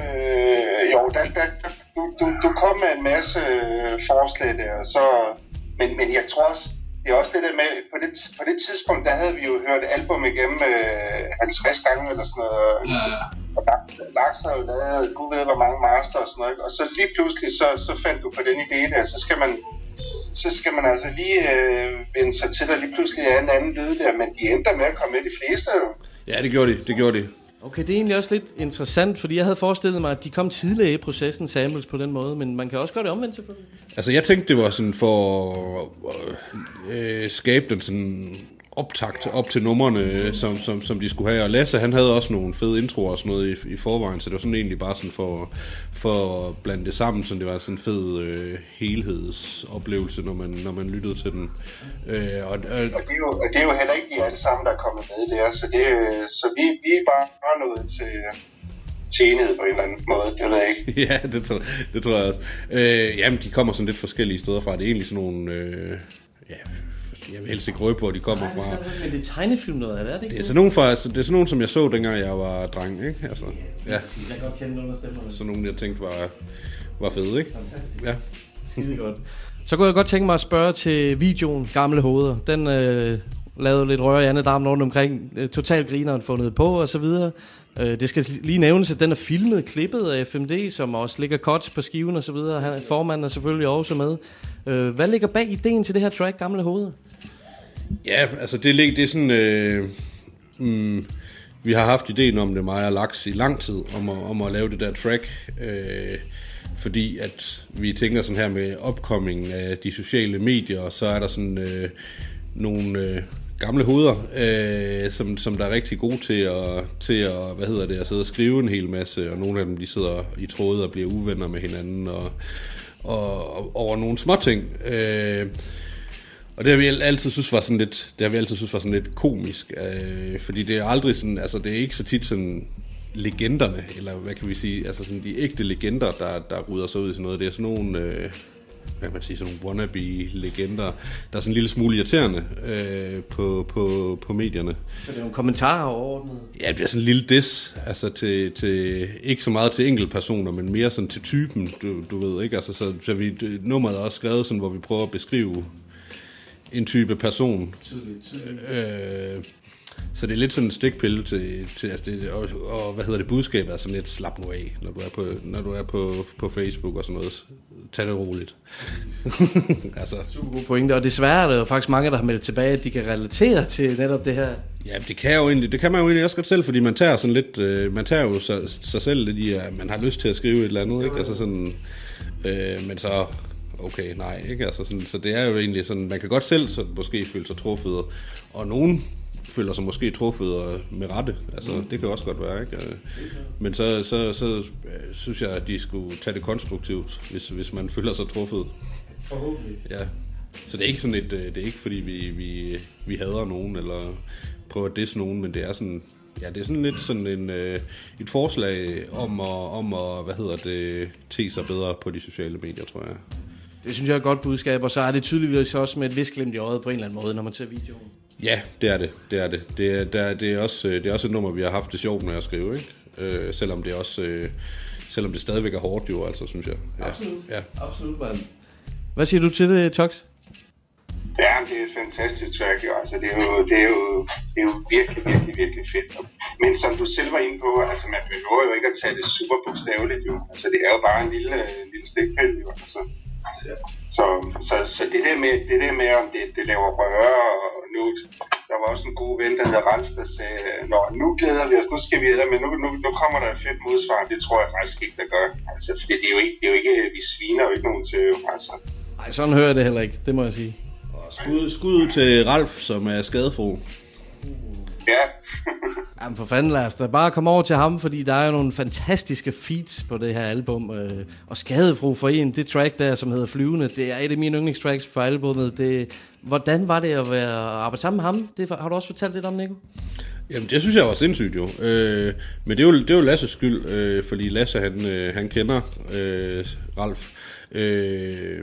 øh, jo, der, der, du, du, du kom med en masse øh, forslag der, så, men, men jeg tror også, det er også det der med, på det, på det tidspunkt, der havde vi jo hørt album igennem øh, 50 gange eller sådan noget. Og Lars har jo lavet, gud ved hvor mange master og sådan noget. ikke? Og så lige pludselig, så, så fandt du på den idé der, så skal man, så skal man altså lige øh, vende sig til, at lige pludselig er en anden lyd der, men de endte med at komme med de fleste jo. Ja, det gjorde de, det gjorde de. Okay, det er egentlig også lidt interessant, fordi jeg havde forestillet mig, at de kom tidligere i processen, samples på den måde, men man kan også gøre det omvendt selvfølgelig. Altså, jeg tænkte, det var sådan for at øh, skabe den sådan optakt op til numrene, øh, som, som, som de skulle have. Og Lasse, han havde også nogle fede introer og sådan noget i, i forvejen, så det var sådan egentlig bare sådan for, for at blande det sammen, så det var sådan en fed øh, helhedsoplevelse, når man, når man lyttede til den. Øh, og, og, Og det, er jo, og det er jo heller ikke de alle sammen, der er kommet med der, så, det, så vi, vi er bare nået til, til enhed på en eller anden måde, det ved jeg ikke. <laughs> ja, det tror, det tror jeg også. Øh, jamen, de kommer sådan lidt forskellige steder fra. Det er egentlig sådan nogle... Øh, ja, jeg vil helst ikke røbe på, hvor de kommer fra. Men det er tegnefilm noget er det ikke? Det er sådan nogle, fra, det er sådan nogle som jeg så, dengang jeg var dreng, ikke? Altså, ja, Jeg kan godt kende nogle af stemmerne. sådan nogle, jeg tænkte var, var fede, ikke? Ja. Skide godt. Så kunne jeg godt tænke mig at spørge til videoen Gamle Hoveder. Den øh, lavede lidt røre i andet darmen rundt omkring. Øh, total grineren fundet på og så videre. Øh, det skal lige nævnes, at den er filmet, klippet af FMD, som også ligger cuts på skiven og så videre. Han, formanden er selvfølgelig også med. Øh, hvad ligger bag ideen til det her track, Gamle Hoveder? Ja, altså det, lig- det er sådan... Øh, mm, vi har haft ideen om det, mig og Laks, i lang tid, om at, om at lave det der track. Øh, fordi at vi tænker sådan her med opkomingen af de sociale medier, og så er der sådan øh, nogle øh, gamle hoveder, øh, som, som der er rigtig gode til at, til at, hvad hedder det, at sidde og skrive en hel masse, og nogle af dem, de sidder i tråde og bliver uvenner med hinanden, og, og, og over nogle små ting. Øh, og det har vi altid synes var sådan lidt, det har vi altid synes var sådan lidt komisk, øh, fordi det er aldrig sådan, altså det er ikke så tit sådan legenderne, eller hvad kan vi sige, altså sådan de ægte legender, der, der rydder sig ud i sådan noget. Det er sådan nogle, øh, hvad kan man sige, sådan nogle wannabe-legender, der er sådan en lille smule irriterende øh, på, på, på medierne. Så det er nogle kommentarer overordnet. Ja, det er sådan en lille diss, altså til, til, ikke så meget til enkeltpersoner, men mere sådan til typen, du, du ved, ikke? Altså, så, så vi, nummeret er også skrevet sådan, hvor vi prøver at beskrive en type person. Øh, så det er lidt sådan en stikpille til, til altså det, og, og, hvad hedder det, budskabet er sådan lidt slap nu af, når du er på, når du er på, på Facebook og sådan noget. Tag det roligt. <laughs> altså, Super gode pointe, og desværre er der jo faktisk mange, der har meldt tilbage, at de kan relatere til netop det her. Ja, det kan, jo egentlig, det kan man jo egentlig også godt selv, fordi man tager sådan lidt, øh, man tager jo sig, sig selv lidt i, at man har lyst til at skrive et eller andet, ikke? Altså sådan, øh, men så, okay, nej, ikke? Altså sådan, så det er jo egentlig sådan, man kan godt selv så måske føle sig truffet, og nogen føler sig måske truffet og med rette, altså mm. det kan også godt være, ikke? Øh, Men så, så, så øh, synes jeg, at de skulle tage det konstruktivt, hvis, hvis man føler sig truffet. Forhåbentlig. Ja. Så det er ikke sådan et, øh, det er ikke fordi vi, vi, vi hader nogen, eller prøver at disse nogen, men det er sådan, ja, det er sådan lidt sådan en, øh, et forslag om at, om at, hvad hedder det, te sig bedre på de sociale medier, tror jeg. Det synes jeg er et godt budskab, og så er det tydeligvis også med et vis glimt i øjet på en eller anden måde, når man ser videoen. Ja, det er det. Det er det. Det er, der, det er, også, øh, det er også et nummer, vi har haft det sjovt med at skrive, ikke? Øh, selvom det også, øh, selvom det stadigvæk er hårdt jo, altså, synes jeg. Ja. Absolut. Ja. Absolut, mand. Hvad siger du til det, Tox? Ja, det er et fantastisk track, jo. Altså, det, er jo, det, er jo, det er jo virkelig, virkelig, virkelig fedt. Men som du selv var inde på, altså, man behøver jo ikke at tage det super bogstaveligt, jo. Altså, det er jo bare en lille, en lille stikpille, jo. Altså, så, så, så det, der med, det der med, om det, det laver røre og nu, der var også en god ven, der hedder Ralf, der sagde, Nå, nu glæder vi os, nu skal vi videre, men nu, nu, nu kommer der et fedt modsvar. Det tror jeg faktisk ikke, der gør. Altså, fordi det er jo ikke, det er jo ikke vi sviner jo ikke nogen til. Altså, Nej, sådan hører jeg det heller ikke, det må jeg sige. Skud, skud ud til Ralf, som er skadefro. Ja. <laughs> Jamen for fanden, lad os da bare komme over til ham, fordi der er jo nogle fantastiske feats på det her album. Øh, og Skadefro for en, det track der, som hedder Flyvende, det er et af mine yndlingstracks på albumet. Det, hvordan var det at være at arbejde sammen med ham? Det har du også fortalt lidt om, Nico? Jamen, det synes jeg var sindssygt jo. Øh, men det er jo, det er jo Lasses skyld, øh, fordi Lasse, han, øh, han kender øh, Ralf. Øh,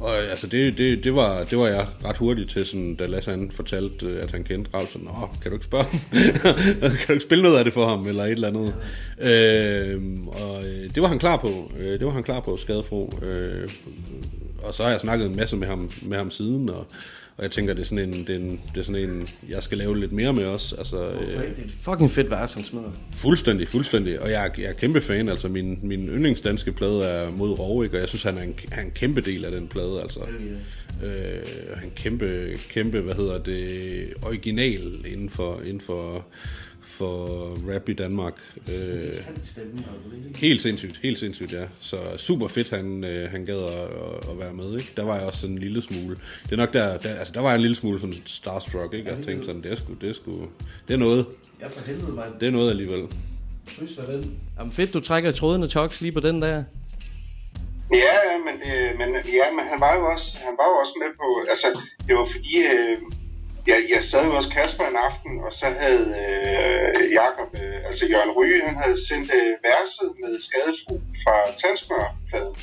og altså, det, det, det, var, det var jeg ret hurtigt til, sådan, da Lasse han fortalte, øh, at han kendte Ralf, så, Nå, kan du ikke spørge ham? <laughs> kan du ikke spille noget af det for ham, eller et eller andet? Øhm, øh, og det var han klar på. Øh, det var han klar på, skadefro. Øh, og så har jeg snakket en masse med ham, med ham siden, og, og jeg tænker, det er sådan en, det er, en, det er sådan en, jeg skal lave lidt mere med også. Altså, øh, Det er et fucking fedt vers, han smider. Fuldstændig, fuldstændig. Og jeg, er- jeg er kæmpe fan. Altså, min, min yndlingsdanske plade er mod Rovik, og jeg synes, han er en, han er en kæmpe del af den plade. Altså. Øh, han kæmpe, kæmpe, hvad hedder det, original inden for, inden for, for rap i Danmark. Øh, helt sindssygt, helt sindssygt, ja. Så super fedt, han, øh, han gad at, at, være med, ikke? Der var jeg også sådan en lille smule. Det er nok der, der altså der var jeg en lille smule sådan starstruck, ikke? Jeg tænkte sådan, det er sgu, det er sgu, det er noget. Ja, for helvede, mand. Det er noget alligevel. Jamen fedt, du trækker i tråden af Tox lige på den der. Ja, men, det, men, ja, men han var jo også, han var jo også med på, altså det var fordi, øh, jeg, jeg sad også Kasper en aften, og så havde øh, Jakob, øh, altså Jørgen Ryge, han havde sendt øh, verset med skadefru fra Tandsmørpladen.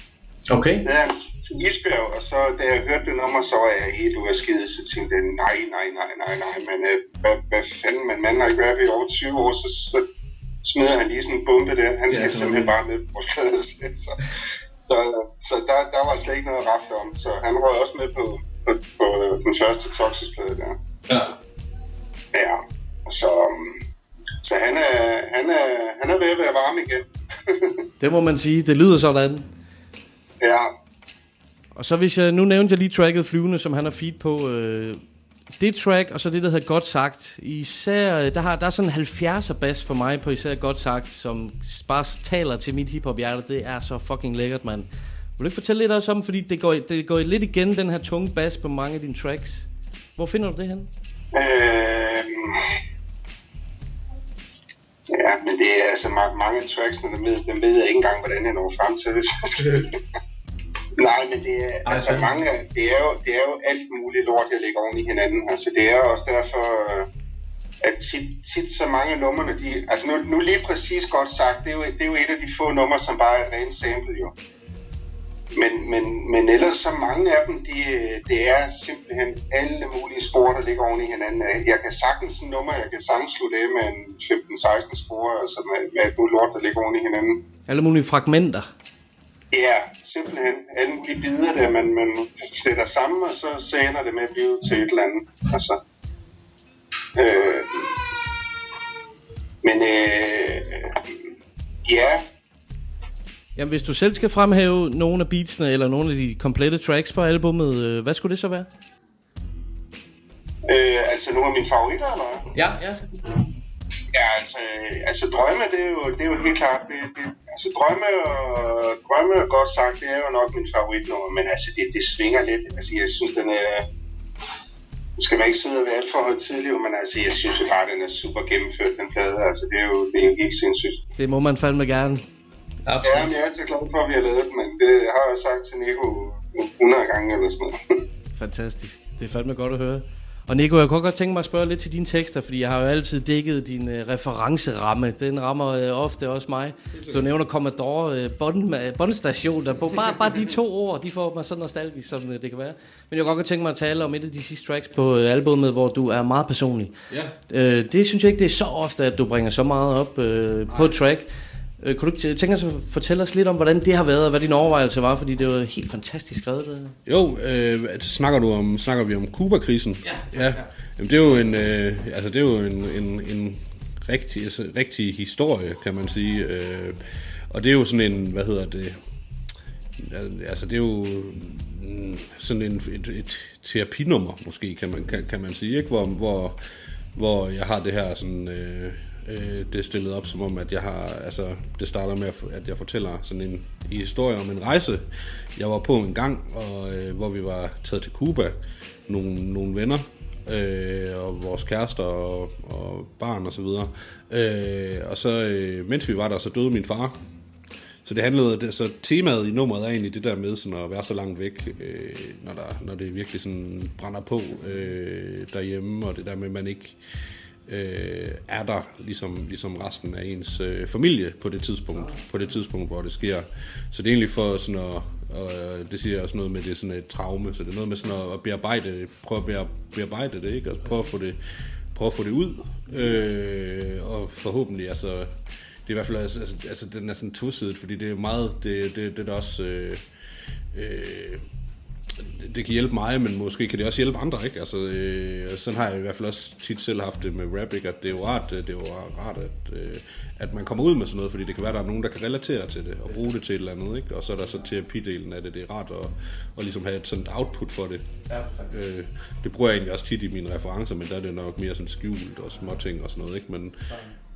Okay. Det s- til Isbjerg, og så da jeg hørte det nummer, så var jeg helt ude af skide, så tænkte jeg, nej, nej, nej, nej, nej, men øh, hvad, hvad fanden, man mand har ikke i over 20 år, så, så smider han lige sådan en bombe der. Han skal Ja, simpelthen bare med på vores plade. Så, så, så der, der var slet ikke noget at rafle om. Så han røg også med på, på, på den første Toxic-plade der. Ja. Ja, så, um, så han, er, han, er, han er ved at være varm igen. <laughs> Det må man sige, det lyder sådan. ja, Og så hvis jeg, nu nævnte jeg lige tracket Flyvende, som han har feed på. Øh, det track, og så det, der hedder Godt Sagt. Især, øh, der, har, der er sådan en 70'er bass for mig på især Godt Sagt, som bare taler til mit hiphop hjerte. Det er så fucking lækkert, mand. Vil du ikke fortælle lidt også om, fordi det går, det går lidt igen, den her tunge bass på mange af dine tracks. Hvor finder du det hen? øh, ja, men det er altså ma- mange af tracksene, dem ved, dem ved jeg ikke engang, hvordan jeg når frem til det. <laughs> Nej, men det er, Ej, altså mange, det er, jo, det er jo alt muligt lort, jeg lægger oven i hinanden. Altså det er også derfor, at tit, tit så mange af numrene, de, altså nu, nu lige præcis godt sagt, det er, jo, det er jo et af de få numre, som bare er et rent sample jo. Men, men, men ellers så mange af dem, de, det er simpelthen alle mulige spor, der ligger oven i hinanden. Jeg kan sagtens en nummer, jeg kan sagtens slutte af med en 15-16 spor, altså med, med alt muligt lort, der ligger oven i hinanden. Alle mulige fragmenter. Ja, simpelthen alle mulige bidder der, man, man fletter sammen, og så, så ender det med at blive til et eller andet. Altså, øh, men øh, ja, Jamen, hvis du selv skal fremhæve nogle af beatsene, eller nogle af de komplette tracks på albummet, øh, hvad skulle det så være? øh, altså nogle af mine favoritter, eller hvad? Ja, ja. Ja, altså, altså drømme, det er jo, det er jo helt klart, det, det, altså drømme og, drømme og godt sagt, det er jo nok min favoritnummer, men altså det, det svinger lidt, altså jeg synes, den er, nu skal man ikke sidde og være alt for højtidlig, men altså jeg synes jo bare, den er super gennemført, den plade, altså det er jo, det er jo helt sindssygt. Det må man fandme gerne. Ja, Absolut. men jeg er så glad for, at vi har lavet den, men det har jeg sagt til Nico 100 gange eller sådan noget. <laughs> Fantastisk. Det er fandme godt at høre. Og Nico, jeg kunne godt tænke mig at spørge lidt til dine tekster, fordi jeg har jo altid dækket din øh, referenceramme. Den rammer øh, ofte også mig. Du nævner Commodore øh, Bond, øh, Bondstation. Der, bare, bare de to ord, de får mig så nostalgisk, som øh, det kan være. Men jeg kunne godt tænke mig at tale om et af de sidste tracks på øh, albumet, hvor du er meget personlig. Ja. Øh, det synes jeg ikke, det er så ofte, at du bringer så meget op øh, på track. Øh, kunne du ikke tænke os at fortælle os lidt om, hvordan det har været, og hvad din overvejelse var? Fordi det var helt fantastisk skrevet. Det. Jo, øh, snakker, du om, snakker vi om Kuba-krisen? Ja. ja. Jamen, det er jo en, øh, altså, det er jo en, en, en rigtig, altså, rigtig historie, kan man sige. Øh, og det er jo sådan en, hvad hedder det, altså det er jo mm, sådan en, et, et terapinummer, måske, kan man, kan, kan man sige, ikke? Hvor, hvor, hvor jeg har det her sådan... Øh, øh, det er stillet op som om, at jeg har, altså, det starter med, at jeg fortæller sådan en, en historie om en rejse, jeg var på en gang, og, øh, hvor vi var taget til Cuba, nogle, nogle venner, øh, og vores kærester og, og barn og så videre. Øh, og så, øh, mens vi var der, så døde min far. Så det handlede, så temaet i nummeret er egentlig det der med sådan at være så langt væk, øh, når, der, når det virkelig sådan brænder på øh, derhjemme, og det der med, at man ikke øh, er der ligesom, ligesom resten af ens øh, familie på det tidspunkt, på det tidspunkt, hvor det sker. Så det er egentlig for sådan at, Og det siger også noget med, det er sådan et traume, så det er noget med sådan at bearbejde, prøve at bear- bearbejde det, ikke? Altså, og prøve at få det, prøve at få det ud. Øh, og forhåbentlig, altså, det er i hvert fald, altså, altså, den er sådan tosidet, fordi det er meget, det, det, det er da også, øh, øh, det- kan hjælpe mig, men måske kan det også hjælpe andre, ikke? Altså, øh, sådan har jeg i hvert fald også tit selv haft det med rap, ikke? At det er jo rart, det er jo rart at, øh, at man kommer ud med sådan noget, fordi det kan være, der er nogen, der kan relatere til det, og bruge det til et eller andet, ikke? Og så er der så terapidelen af det, det er rart at, at ligesom have et sådan output for det. Øh, det bruger jeg egentlig også tit i mine referencer, men der er det nok mere sådan skjult og småting og sådan noget, ikke? Men,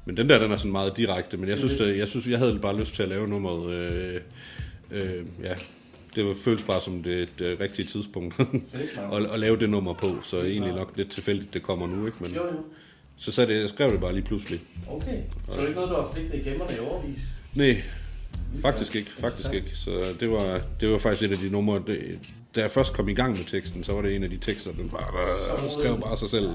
men den der, den er sådan meget direkte, men jeg synes, det, jeg, synes, jeg havde bare lyst til at lave nummeret, øh, øh, ja, det var, føles bare som det, det rigtige tidspunkt <laughs> at, at lave det nummer på, så egentlig nok lidt tilfældigt, det kommer nu, ikke? Men, Jo, jo. så sagde det, jeg skrev det bare lige pludselig. Okay. Så er det ikke noget, du har flikket i gemmerne i overvis? Nej, faktisk ikke, faktisk ikke. Så det var, det var faktisk et af de numre, det, da jeg først kom i gang med teksten, så var det en af de tekster, den bare øh, skrev bare sig selv.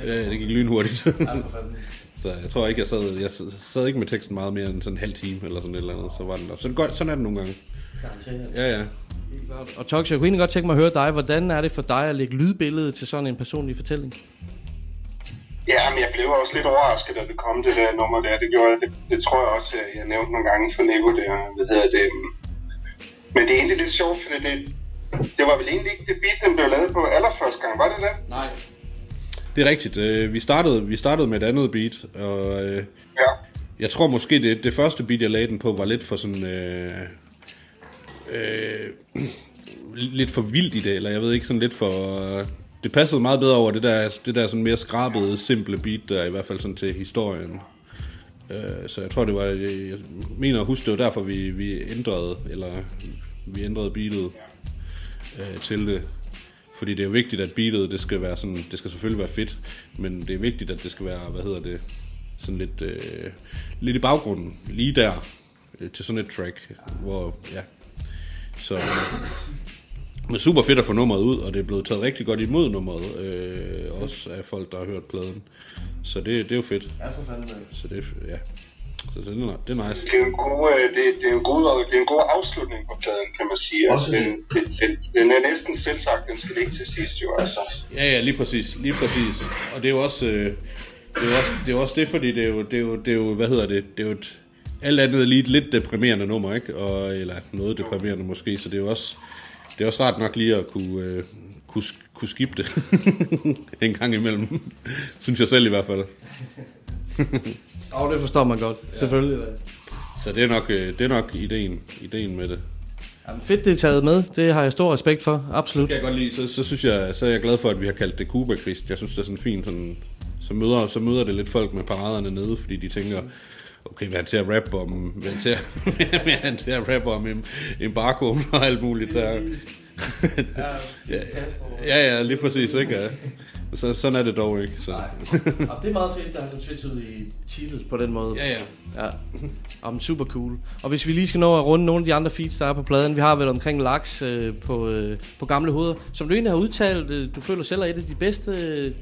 Ja, det gik lynhurtigt. <laughs> så jeg tror ikke, jeg sad, jeg sad ikke med teksten meget mere end sådan en halv time, eller sådan et eller andet, så var den der. Så det godt, sådan er det nogle gange. Ja, ja. Og Tox, jeg kunne egentlig godt tænke mig at høre dig. Hvordan er det for dig at lægge lydbilledet til sådan en personlig fortælling? Ja, men jeg blev også lidt overrasket, da det kom, det der nummer der. Det gjorde jeg. Det, det tror jeg også, jeg nævnte nogle gange for Nico der. Hvad hedder det? Men det er egentlig lidt sjovt, fordi det, det var vel egentlig ikke det beat, den blev lavet på allerførste gang. Var det det? Nej. Det er rigtigt. Øh, Vi startede, vi startede med et andet beat, og øh, ja. jeg tror måske, det, det første beat, jeg lagde den på, var lidt for sådan... Øh, øh, lidt for vildt i det, eller jeg ved ikke, sådan lidt for... Øh, det passede meget bedre over det der, det der sådan mere skrabede, simple beat, der i hvert fald sådan til historien. Øh, så jeg tror, det var... Jeg, jeg mener at huske, det var derfor, vi, vi ændrede, eller vi ændrede beatet øh, til det. Fordi det er jo vigtigt, at beatet, det skal være sådan, det skal selvfølgelig være fedt, men det er vigtigt, at det skal være, hvad hedder det, sådan lidt, øh, lidt i baggrunden, lige der, øh, til sådan et track, hvor, ja, så, men super fedt at få nummeret ud, og det er blevet taget rigtig godt imod nummeret, øh, også af folk, der har hørt pladen. Så det, det er jo fedt. Ja, for fanden. Så det, er- ja. Så det er, det er nice. Det er en god, øh, det, det er en god, det er en god afslutning på pladen, kan man sige. Altså, den, det, det, den er næsten selvsagt, den skal ligge til sidst jo, altså. Ja, ja, lige præcis, lige præcis. Og det er jo også, øh, det er jo også, det er jo også det, fordi det er jo, det er jo, det er jo hvad hedder det, det er jo et, alt andet er lige et lidt deprimerende nummer, ikke? Og, eller noget deprimerende måske, så det er jo også, det er også rart nok lige at kunne, øh, kunne, kunne skifte det <laughs> en gang imellem. Synes jeg selv i hvert fald. <laughs> Og det forstår man godt, ja. selvfølgelig. Så det er nok, øh, det er nok ideen, ideen med det. Jamen, fedt, det er taget med. Det har jeg stor respekt for, absolut. Det kan jeg godt lide. Så, så, synes jeg, så er jeg glad for, at vi har kaldt det cuba -krist. Jeg synes, det er sådan fint. Sådan, så, møder, så møder det lidt folk med paraderne nede, fordi de tænker, okay, hvad han til at rappe om, hvad han til at, <laughs> hvad han til at rappe om em- embargo og alt muligt der. <laughs> ja, ja, ja, lige præcis, ikke? Ja. Så, sådan er det dog ikke. Så. Og det er meget fedt, der har sådan i titel på den måde. Ja, ja. Ja, Jamen, super cool. Og hvis vi lige skal nå at runde nogle af de andre feeds, der er på pladen. Vi har været omkring Laks øh, på, øh, på Gamle Hoveder. Som du egentlig har udtalt, øh, du føler selv er et af de bedste øh,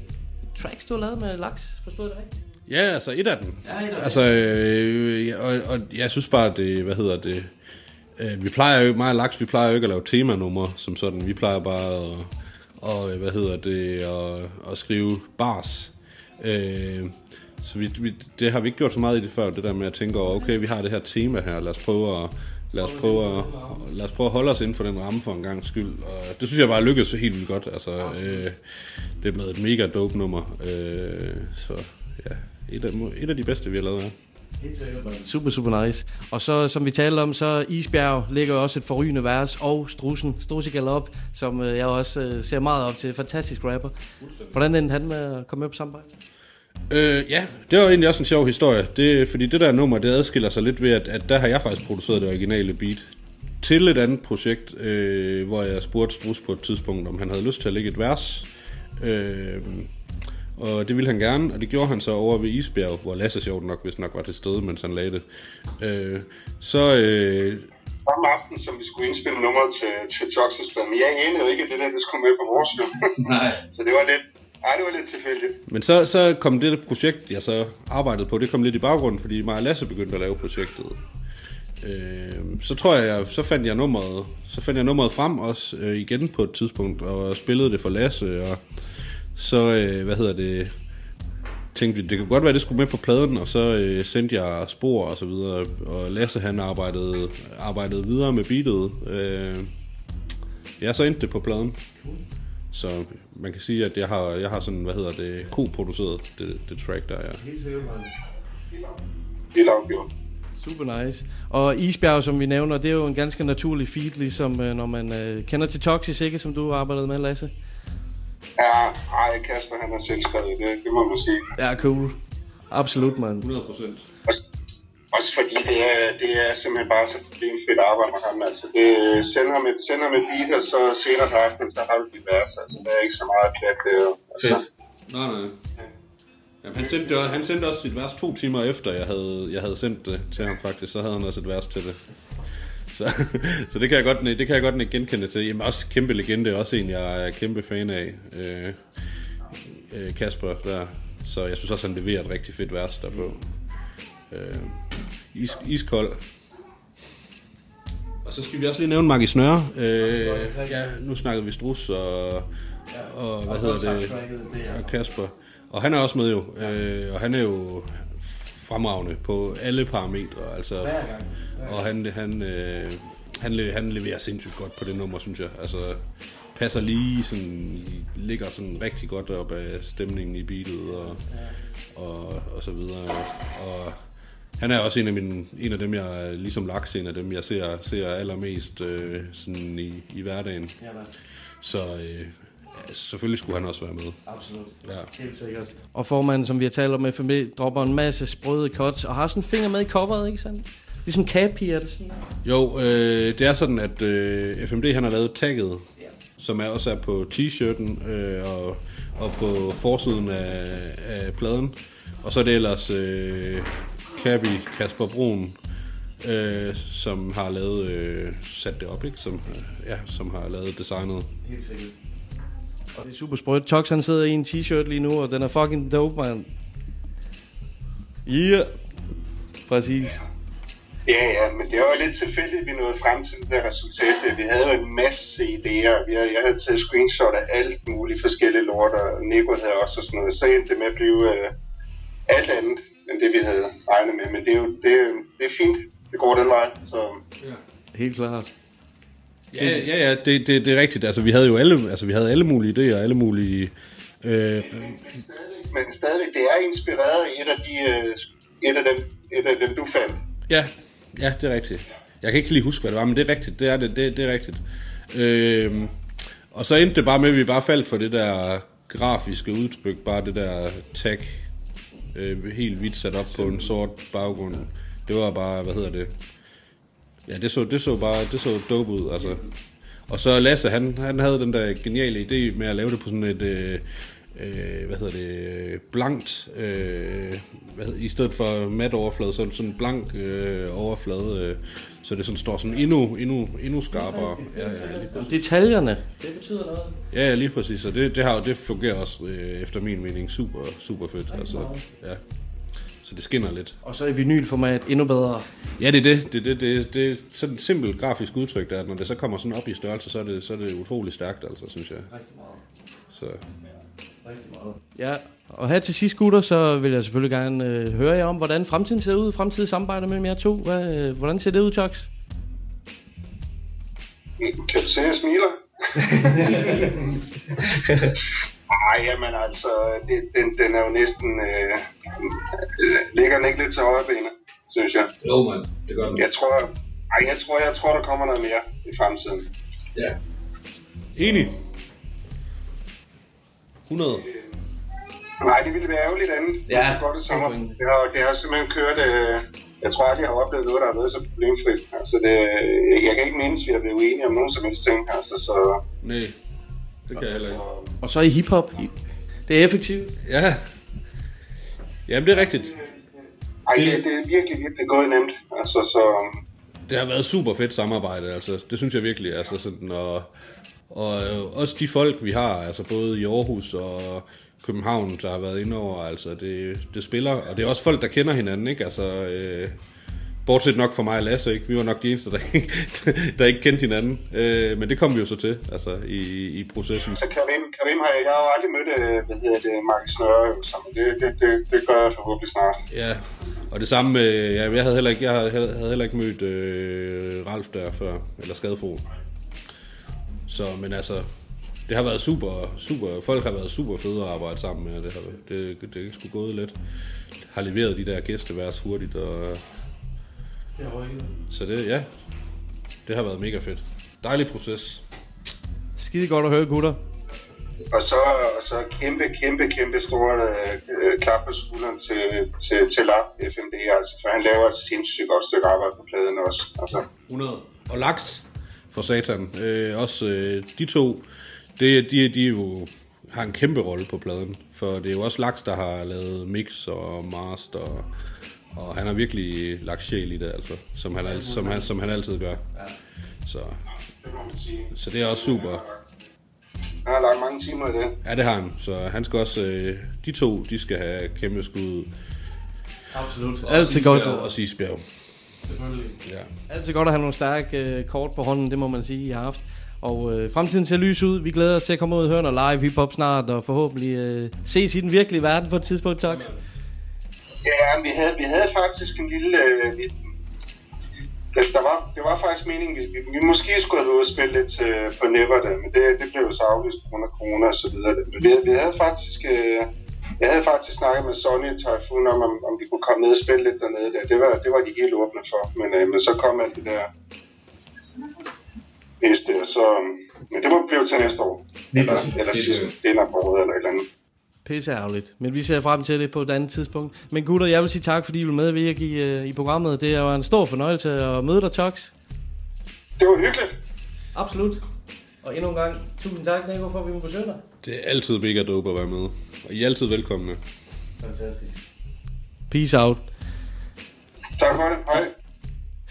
tracks, du har lavet med Laks. Forstår jeg det rigtigt? Ja, altså et af dem. Ja, et af. Altså, øh, og, og jeg synes bare, det, hvad hedder det, øh, vi plejer jo, mig og Laks, vi plejer jo ikke at lave temanummer som sådan. Vi plejer bare at, og, hvad hedder det, at, at skrive bars. Øh, så vi, vi, det har vi ikke gjort så meget i det før, det der med at tænke over, okay, vi har det her tema her, lad os prøve at, lad os prøve at, lad os prøve at holde os inden for den ramme for en gang skyld. Og det synes jeg bare lykkedes helt vildt godt. Altså, øh, det er blevet et mega dope nummer. Øh, så ja, et af, et af de bedste, vi har lavet her. Super, super nice. Og så, som vi talte om, så Isbjerg ligger også et forrygende vers, og Strussen, Strusse Galop, som øh, jeg også øh, ser meget op til. Fantastisk rapper. Hvordan endte han med at komme med på samarbejde? Øh, ja, det var egentlig også en sjov historie. Det, fordi det der nummer, det adskiller sig lidt ved, at, at der har jeg faktisk produceret det originale beat til et andet projekt, øh, hvor jeg spurgte Strus på et tidspunkt, om han havde lyst til at lægge et vers. Øh, og det ville han gerne, og det gjorde han så over ved Isbjerg, hvor Lasse sjovt nok, hvis nok var til stede, mens han lagde det. Øh, så, øh, Samme aften, som vi skulle indspille nummeret til, til Toxins plade. Men jeg anede jo ikke, at det der, det skulle med på vores film. <laughs> Nej. så det var lidt, ej, det var lidt tilfældigt. Men så, så kom det projekt, jeg så arbejdede på, det kom lidt i baggrunden, fordi mig og Lasse begyndte at lave projektet. Øh, så tror jeg, jeg, så fandt jeg nummeret, så fandt jeg nummeret frem også øh, igen på et tidspunkt, og spillede det for Lasse, og så, øh, hvad hedder det, tænkte vi, det kunne godt være, det skulle med på pladen, og så øh, sendte jeg spor og så videre, og Lasse han arbejdede, arbejdede videre med beatet. Øh, ja, så endte det på pladen. Så man kan sige, at jeg har, jeg har sådan, hvad hedder det, ko-produceret det, det track, der er. Helt sikkert. Helt afgjort. Super nice. Og Isbjerg, som vi nævner, det er jo en ganske naturlig feed, ligesom øh, når man øh, kender til Toxic, ikke? Som du har arbejdet med, Lasse. Ja, ej, Kasper han har selv skrevet det, det må man sige. Ja, cool. Absolut, mand. 100 procent. Også, også fordi det er, det er simpelthen bare så problemfrit arbejde med ham. Altså, det sender ham et, sender ham et beat, og så senere på aftenen, så har du dit vers. Altså, der er ikke så meget der. Altså, Nej, nej. Jamen, han, sendte, han sendte også sit vers to timer efter, jeg havde, jeg havde sendt det til ham faktisk. Så havde han også et vers til det. Så, <laughs> så det kan jeg godt, det kan jeg godt genkende til. Jamen også kæmpe legende, også en jeg er kæmpe fan af. Øh, øh, Kasper der. Så jeg synes også, han leverer et rigtig fedt vers derpå. Øh, is, iskold. Og så skal vi også lige nævne Maggie Snøre. Øh, ja, nu snakker vi Strus og, og hvad hedder det, og Kasper. Og han er også med jo, øh, og han er jo fremragende på alle parametre, altså, og han, han, øh, han, le- han leverer sindssygt godt på det nummer, synes jeg. Altså, passer lige sådan, ligger sådan rigtig godt op af stemningen i beatet og, og, og så videre. Og han er også en af, mine, en af dem, jeg ligesom laks, en af dem, jeg ser, ser allermest øh, sådan i, i hverdagen. Så øh, ja, selvfølgelig skulle han også være med. Absolut. Ja. Helt sikkert. Og formanden, som vi har talt om, FMB, dropper en masse sprøde cuts, og har sådan en finger med i coveret, ikke sandt? Ligesom Cappy er det sådan. Jo, øh, det er sådan, at øh, FMD han har lavet tagget, som er også er på t-shirten øh, og, og på forsiden af, af pladen. Og så er det ellers øh, Kabi Kasper Brun, øh, som har lavet øh, sat det op, ikke? Som, øh, ja, som har lavet designet. Helt sikkert. Og det er super sprødt. Tox han sidder i en t-shirt lige nu, og den er fucking dope, man. Yeah. Præcis. Ja, ja, men det var jo lidt tilfældigt, at vi nåede frem til det der resultat. Vi havde jo en masse idéer. Vi havde, jeg havde taget screenshot af alt muligt forskellige lort, og Nico havde også og sådan noget. Så endte det med at blive øh, alt andet, end det vi havde regnet med. Men det er jo det, er- det er fint. Det går den vej. Så Helt klart. Ja, ja, ja det, det, det er rigtigt. Altså, vi havde jo alle, altså, vi havde alle mulige idéer, alle mulige... Øh, men stadigvæk, men stadigvæk, det er inspireret af et af, de, øh, et af, dem, et af dem, du fandt. Ja, ja, det er rigtigt. Jeg kan ikke lige huske, hvad det var, men det er rigtigt. Det er, det, det, det er rigtigt. Øhm, og så endte det bare med, at vi bare faldt for det der grafiske udtryk, bare det der tag, øh, helt hvidt sat op på en sort baggrund. Det var bare, hvad hedder det? Ja, det så, det så bare, det så dope ud, altså. Og så Lasse, han, han havde den der geniale idé med at lave det på sådan et, øh, øh, hvad hedder det, blankt, øh, hvad hedder, i stedet for mat overflade, så sådan en blank øh, overflade, øh, så det sådan står sådan endnu, endnu, endnu skarpere. Ja, ja, detaljerne, det betyder noget. ja, ja, lige præcis, og det, det, har, jo- det fungerer også øh, efter min mening super, super fedt, altså, ja. Så det skinner lidt. Og så i vinylformat endnu bedre. Ja, det er det. Det, det, det, det er sådan et simpelt grafisk udtryk, der, at når det så kommer sådan op i størrelse, så er det, så er det utrolig stærkt, altså, synes jeg. Rigtig meget. Så. Rigtig meget. Ja, og her til sidst, gutter, så vil jeg selvfølgelig gerne øh, høre jer om, hvordan fremtiden ser ud, fremtidig samarbejde mellem jer to. Hvad, øh, hvordan ser det ud, Tox? Kan du se, jeg smiler? <laughs> Ej, jamen altså, det, den, den er jo næsten... Øh, ligger den ikke lidt til højre benet, synes jeg. Jo, mand. Det gør den. Jeg tror, ej, jeg tror, jeg tror, der kommer noget mere i fremtiden. Ja. Enig. 100. Nej, det ville være ærgerligt andet. Ja. Så går det sommer. Det har, det har simpelthen kørt... Øh, jeg tror aldrig, jeg har oplevet noget, der har været så problemfrit. Altså, det, jeg kan ikke mindes, at vi har blevet enige om nogen som helst ting. Altså, så, Nej, det kan jeg heller ikke. Og så i hiphop. Det er effektivt. Ja. Jamen, det er rigtigt. ej, det, det er virkelig, virkelig gået nemt. Altså, så... Det har været super fedt samarbejde, altså. Det synes jeg virkelig, altså sådan, og, og øh, også de folk, vi har, altså både i Aarhus og København, der har været inde over, altså det, det spiller, og det er også folk, der kender hinanden, ikke? Altså, øh, Bortset nok for mig og Lasse, ikke? Vi var nok de eneste, der ikke, <laughs> der ikke kendte hinanden. Øh, men det kom vi jo så til, altså i, i processen. Så Karim, Karim har jeg, jeg har jo aldrig mødt, øh, hvad hedder det, Markus Nørre, så det, det, det, det gør jeg forhåbentlig snart. Ja, og det samme med, ja, jeg havde heller ikke, jeg havde, havde heller ikke mødt øh, Ralf der før, eller Skadefro. Så, men altså, det har været super, super, folk har været super fede at arbejde sammen med, det har det, det, det er sgu gået lidt. Har leveret de der gæsteværts hurtigt, og Det har rykket. så det, ja, det har været mega fedt. Dejlig proces. Skide godt at høre, gutter. Og så, og så kæmpe, kæmpe, kæmpe stort øh, øh, klap på skulderen til, til, til Lap FMD, altså, for han laver et sindssygt godt stykke arbejde på pladen også. Altså, 100. Og Laks for satan. Øh, også øh, de to, det, de, de er jo, har en kæmpe rolle på pladen. For det er jo også Laks, der har lavet mix og master. Og, han har virkelig lagt sjæl i det, altså. Som han, som han, som han altid gør. Så, det må man sige. så det er også super. Han har lagt mange timer i det. Ja, det har han. Så han skal også... Øh, de to, de skal have kæmpe skud. Absolut. Og Altid godt. Og Sisbjerg. Selvfølgelig. Ja. Altid godt at have nogle stærke øh, kort på hånden, det må man sige, I har haft. Og øh, fremtiden ser lys ud. Vi glæder os til at komme ud og høre noget live hiphop snart, og forhåbentlig øh, ses i den virkelige verden på et tidspunkt, Tox. Ja, vi havde, vi havde faktisk en lille... Øh, vi, det, der var, det var faktisk meningen, vi, vi, vi måske skulle have og spille lidt øh, på Never, da, men det, det blev jo så aflyst på grund af corona og så videre. Men vi, havde- vi havde faktisk... Øh, jeg havde faktisk snakket med Sonny og Typhoon om, om, om vi kunne komme ned og spille lidt dernede. Der. Det, var, det var de helt åbne for, men, øh, men så kom alt det der der, så... Men det må blive til næste år. Eller, eller Det er sidste af foråret eller et eller andet. Pisse ærgerligt. Men vi ser frem til det på et andet tidspunkt. Men gutter, jeg vil sige tak, fordi I vil medvirke i, øh, i programmet. Det er jo en stor fornøjelse at møde dig, Tox. Det var hyggeligt. Absolut. Og endnu en gang, tusind tak, Nico, for at vi må besøge dig. Det er altid mega dope at være med. Og I er altid velkomne. Fantastisk. Peace out. Tak for det. Hej.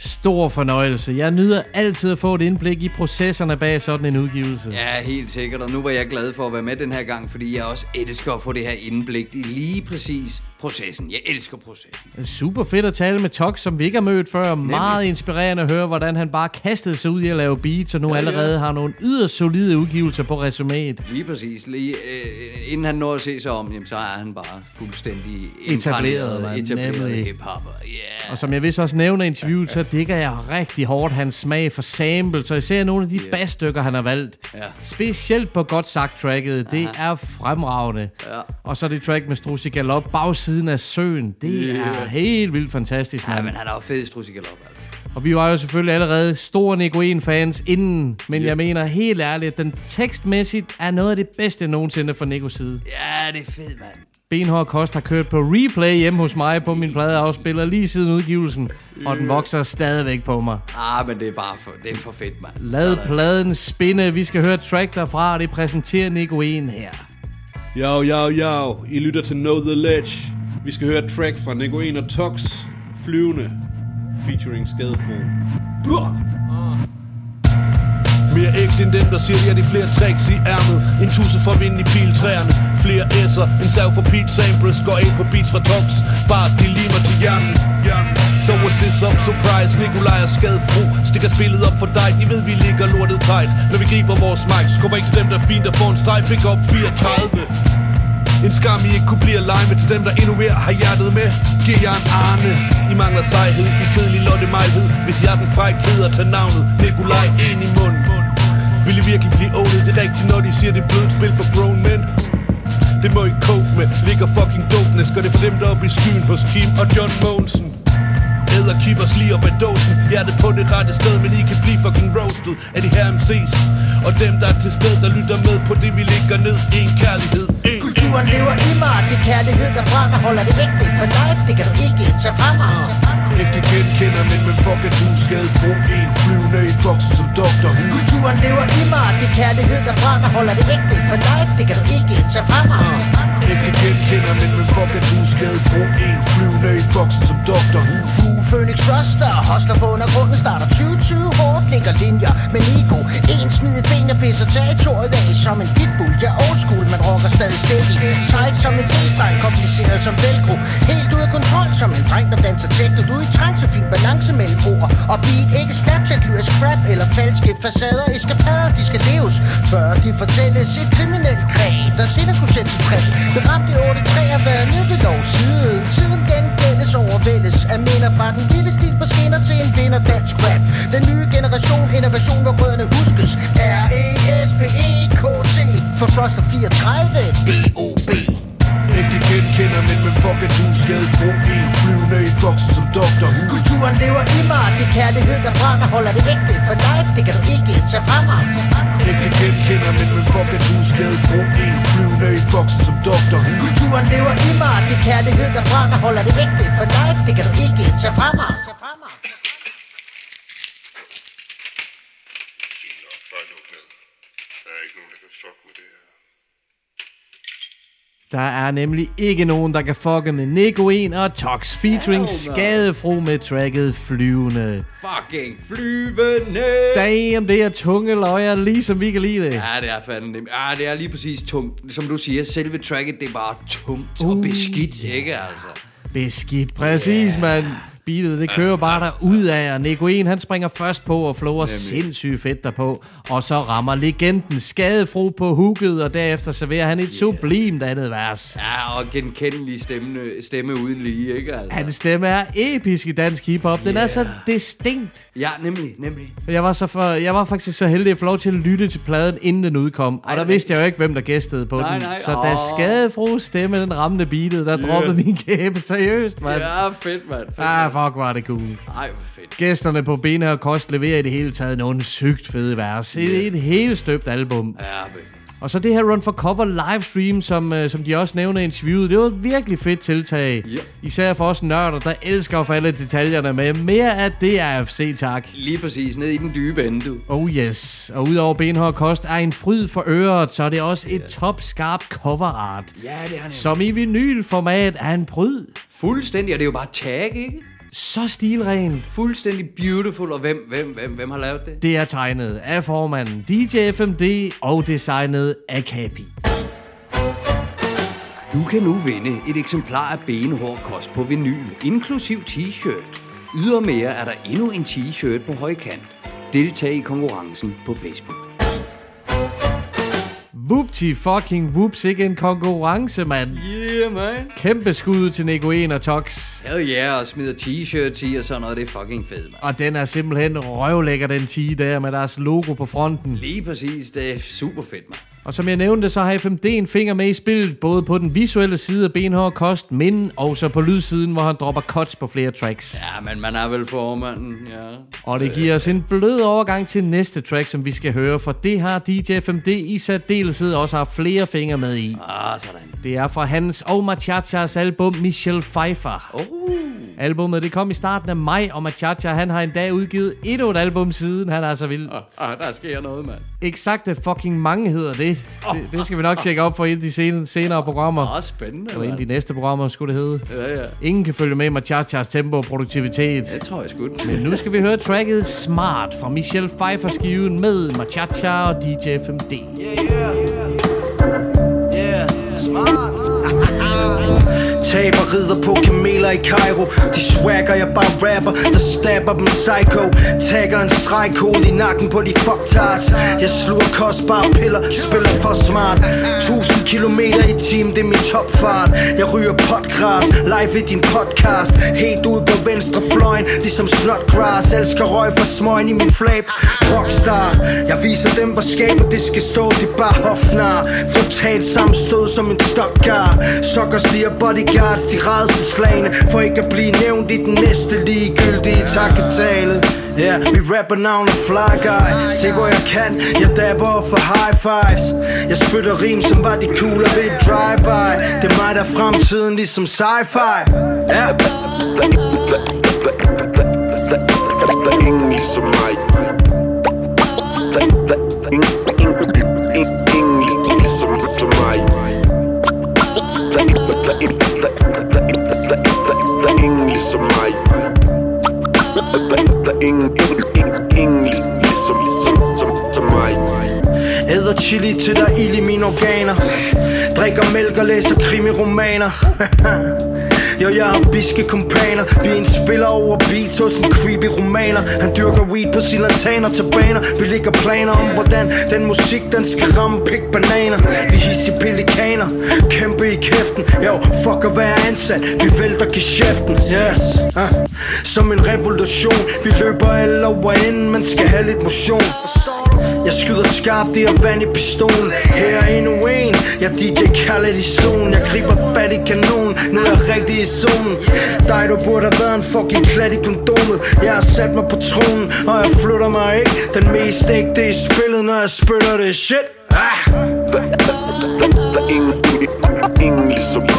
Stor fornøjelse. Jeg nyder altid at få et indblik i processerne bag sådan en udgivelse. Ja, helt sikkert. Og nu var jeg glad for at være med den her gang, fordi jeg også elsker at få det her indblik i lige præcis processen. Jeg elsker processen. Super fedt at tale med Tox, som vi ikke har mødt før. Meget inspirerende at høre, hvordan han bare kastede sig ud i at lave beats, og nu ja, allerede har nogle yderst solide udgivelser på resuméet. Lige præcis. Lige, øh, inden han når at se sig om, jamen, så er han bare fuldstændig Etableret, etableret Nemlig. hiphopper. Yeah. Og som jeg vist også nævner i interviewet, så dækker jeg rigtig hårdt hans smag for samples, og især nogle af de yeah. bassstykker, han har valgt. Ja. Specielt på Godt Sagt tracket, det er fremragende. Ja. Og så det track med Strusi Galop, bagsiden af søen, det Yeah. er helt vildt fantastisk, Ja, mand. men han er jo fed strusigalop, altså. Og vi var jo selvfølgelig allerede store Nicoen-fans inden, men yeah. jeg mener helt ærligt, at den tekstmæssigt er noget af det bedste nogensinde fra Nikos side. Ja, det er fedt, mand. Benhård Kost har kørt på replay hjemme hos mig på min pladeafspiller lige siden udgivelsen, og den vokser stadigvæk på mig. Ah, men det er bare for, det er for fedt, mand. Lad Sådan. pladen spinde, vi skal høre track derfra, og det præsenterer Nicoen her. Yo, yo, yo. I lytter til Know The Ledge. Vi skal høre et track fra Negoen og Tox. Flyvende. Featuring Skadefro. Ah. Mere ægte end dem, der siger, de har flere tricks i ærmet. En tusse for vind i piltræerne. Flere S'er, en sav for Pete Sampras. Går ind på beats fra Tox. Bars, de limer til hjernen. So what's this up, surprise Nikolaj og Skadefro. Stikker spillet op for dig De ved, vi ligger lortet tight. Når vi griber vores mic Skubber ikke til dem, der er fint, der får en streg Pick up 34 en skam, I ikke kunne blive at lege med til dem, der endnu mere har hjertet med. Giv jer en arne. I mangler sejhed, I kedelig lotte mejhed. Hvis jeg er den fræk hedder tage navnet Nikolaj ind i mund. Vil I virkelig blive ålet Det er rigtigt, når de siger, det er blødt spil for grown men. Det må I cope med. Ligger fucking dopeness. Gør det for dem, der op oppe i skyen hos Kim og John Monsen. Æder keepers lige op ad dåsen Hjertet på det rette sted, men I kan blive fucking roasted Af de her MC's Og dem der er til stede, der lytter med på det vi ligger ned En kærlighed, en Kulturen lever i mig, det er kærlighed, der brænder Holder ægte for life, det kan du ikke tage fra mig. Ægte genkender, men men fuck at du? Er skadefro En flyvende i boksen som. Who Kulturen lever i mig, det er kærlighed, der brænder Holder ægte for life, det kan du ikke tage fra mig. Ikke genkender, men men fuck at du? Skadet fra en flyvende i boksen som. Who Fugl, Phoenix Froster, hostler på undergrunden Starter 2020 hårdt, ligger linjer med ego En smid et ben og pisser territoriet af Som en pitbull, jeg er old school, man rocker stadig steady. Tight som en g-streng, kompliceret som velcro. Helt ud af kontrol som en dreng, der danser techno Du i trance, fin balance mellem ord. Og beat Ikke Snapchat, lyrisk crap eller falske facader. Eskapader, de skal leves, før de fortælles. Et kriminelt kræg, der senere kunne sætte sit præg. Beramt i 8-3 og været nede ved lovsiden Tiden gengældes overvældes af minder fra den lille stil på skinner til en vinder dansk rap. Den nye generation, innovation, hvor rødderne huskes. R-E-S-P-E-K-T For Frost 34, D-O-B ikke genkender, men men fuck at du er skadet en flyvende i boksen som Dr. Who. Kulturen lever i mig, det er kærlighed, der brænder. Holder det ægte for life, det kan du ikke tage fra mig. Ikke genkender, men men fuck at du er skadet en flyvende i boksen som Dr. Who. Kulturen lever i mig, det er kærlighed, der brænder. Holder det ægte for life, det kan du ikke tage fra mig Der er nemlig ikke nogen, der kan fucke med Nicoen og Tox featuring Skadefro med tracket Flyvende. Fucking flyvende. Damn, det er tunge løjer, ligesom vi kan lide det. Ja, det er fandme nemt. Ja, det er lige præcis tungt. Som du siger, selve tracket, det er bare tungt og beskidt, ikke altså? Beskidt, præcis, yeah. mand. Beatet, det kører bare der ud af, og Nicoen, han springer først på og flower sindssygt fedt derpå, og så rammer legenden skadefro på hooket, og derefter serverer han et sublimt andet vers. Ja, og genkendelig stemme, stemme uden lige, ikke altså? Hans stemme er episk i dansk hiphop. Den er så distinkt. Ja, nemlig, nemlig. Jeg var, så for, jeg var faktisk så heldig at få lov til at lytte til pladen, inden den udkom. Og Ej, der vidste jeg jo ikke, hvem der gæstede på Nej, den. nej, Så da åh. skadefro stemme, den ramte beatet, der Ja. droppede min kæbe seriøst, mand. Ja, fedt, mand. Fedt, Ah, mand. Fuck, var det cool. Ej, hvor fedt. Gæsterne på Bene og Kost leverer i det hele taget nogle sygt fede vers. Et, et helt støbt album. Ja, baby. Og så det her Run for Cover livestream, som, øh, som de også nævner i interviewet, det var et virkelig fedt tiltag. Ja. Især for os nørder, der elsker at få alle detaljerne med. Mere af det er FC, tak. Lige præcis, ned i den dybe ende, du. Oh yes. Og udover benhård kost er en fryd for øret, så er det også et topskarpt cover art. Ja, det er nemlig. Som i vinylformat er en pryd. Fuldstændig, og det er jo bare tag, ikke? Så stilrent. Fuldstændig beautiful, og hvem, hvem, hvem, hvem har lavet det? Det er tegnet af formanden DJ FMD og designet af Kapi. Du kan nu vinde et eksemplar af benhård kost på vinyl, inklusiv t-shirt. Ydermere er der endnu en t-shirt på højkant. Deltag i konkurrencen på Facebook. Whoopty fucking whoops, ikke en konkurrence, mand. Yeah, man. Kæmpe skud til Nicoen og Tox. Hell yeah, og smider t-shirts i og sådan noget. Det er fucking fedt, man. Og den er simpelthen røvlækker, den 10 der med deres logo på fronten. Lige præcis, det er super fedt, man. Og som jeg nævnte, så har FMD en finger med i spillet, både på den visuelle side af Benhård Kost, men også på lydsiden, hvor han dropper cuts på flere tracks. Ja, men man er vel formanden, ja. Og det giver os en blød overgang til næste track, som vi skal høre, for det har DJ FMD i særdeleshed også haft flere fingre med i. Ah, sådan. Det er fra hans og Machachas album Michelle Pfeiffer. Oh. Albummet det kom i starten af maj, og Machacha han har endda udgivet endnu et album siden. Han er så vild. Ah, der sker noget, mand. Exakte fucking mange hedder det. Det, det skal vi nok tjekke op for i de sen, senere programmer. Åh, spændende, Eller en af de næste programmer, skulle det hedde. Ja, ja. Ingen kan følge med i Machachas tempo og produktivitet. Det tror jeg sgu. Men nu skal vi høre tracket Smart fra Michelle Pfeiffer skiven med Machacha og DJ FMD. Yeah, smart. Taber rider på kameler i Cairo De swagger, jeg bare rapper Der stabber dem psycho. Tagger en stregkode i nakken på de fucktards Jeg sluger kostbare piller Spiller for smart. 1000 kilometer i time, det er min topfart. Jeg ryger potgræs Live i din podcast. Helt ude på venstre fløjen Ligesom snotgræs Elsker røg for smøgen i min flab. Rockstar Jeg viser dem, hvor skabet det skal stå. Det er bare hofnar. Frontalt sammenstød som en stokgar Sokker stiger bodyguards De redselslagene For ikke at blive nævnt i den næste ligegyldige takketale. Ja, vi rapper navnet Fly Guy. Se hvor jeg kan, jeg dabber for high fives. Jeg spytter rim som var de kugler ved drive-by. Det er mig der er fremtiden ligesom sci-fi. Ja. Yeah. Chili til der ild i mine organer. Drikker mælk og læser krimiromaner <laughs> Jo, jeg har biske kompaner. Vi er en spiller over beats hos en creepy romaner. Han dyrker weed på sine lantaner til baner. Vi ligger planer om, hvordan den musik, den skal ramme pik bananer. Vi hisse pelikaner, kæmpe i kæften. Jo, fuck at være ansat, vi vælter geschæften. Yes, uh. som en revolution. Vi løber alle over inden, man skal have lidt motion jeg skyder skarpt, i er vand i pistolen. Her er endnu en. Jeg DJ Khaled i zonen Jeg griber fat i kanonen Nu er jeg rigtig i zonen. Dig du burde have været en fucking klat i kondomet. Jeg har sat mig på tronen Og jeg flytter mig ikke. Den mest ægte i spillet Når jeg spytter det. Shit. Ah. Der er ingen, ingen, ingen ligesom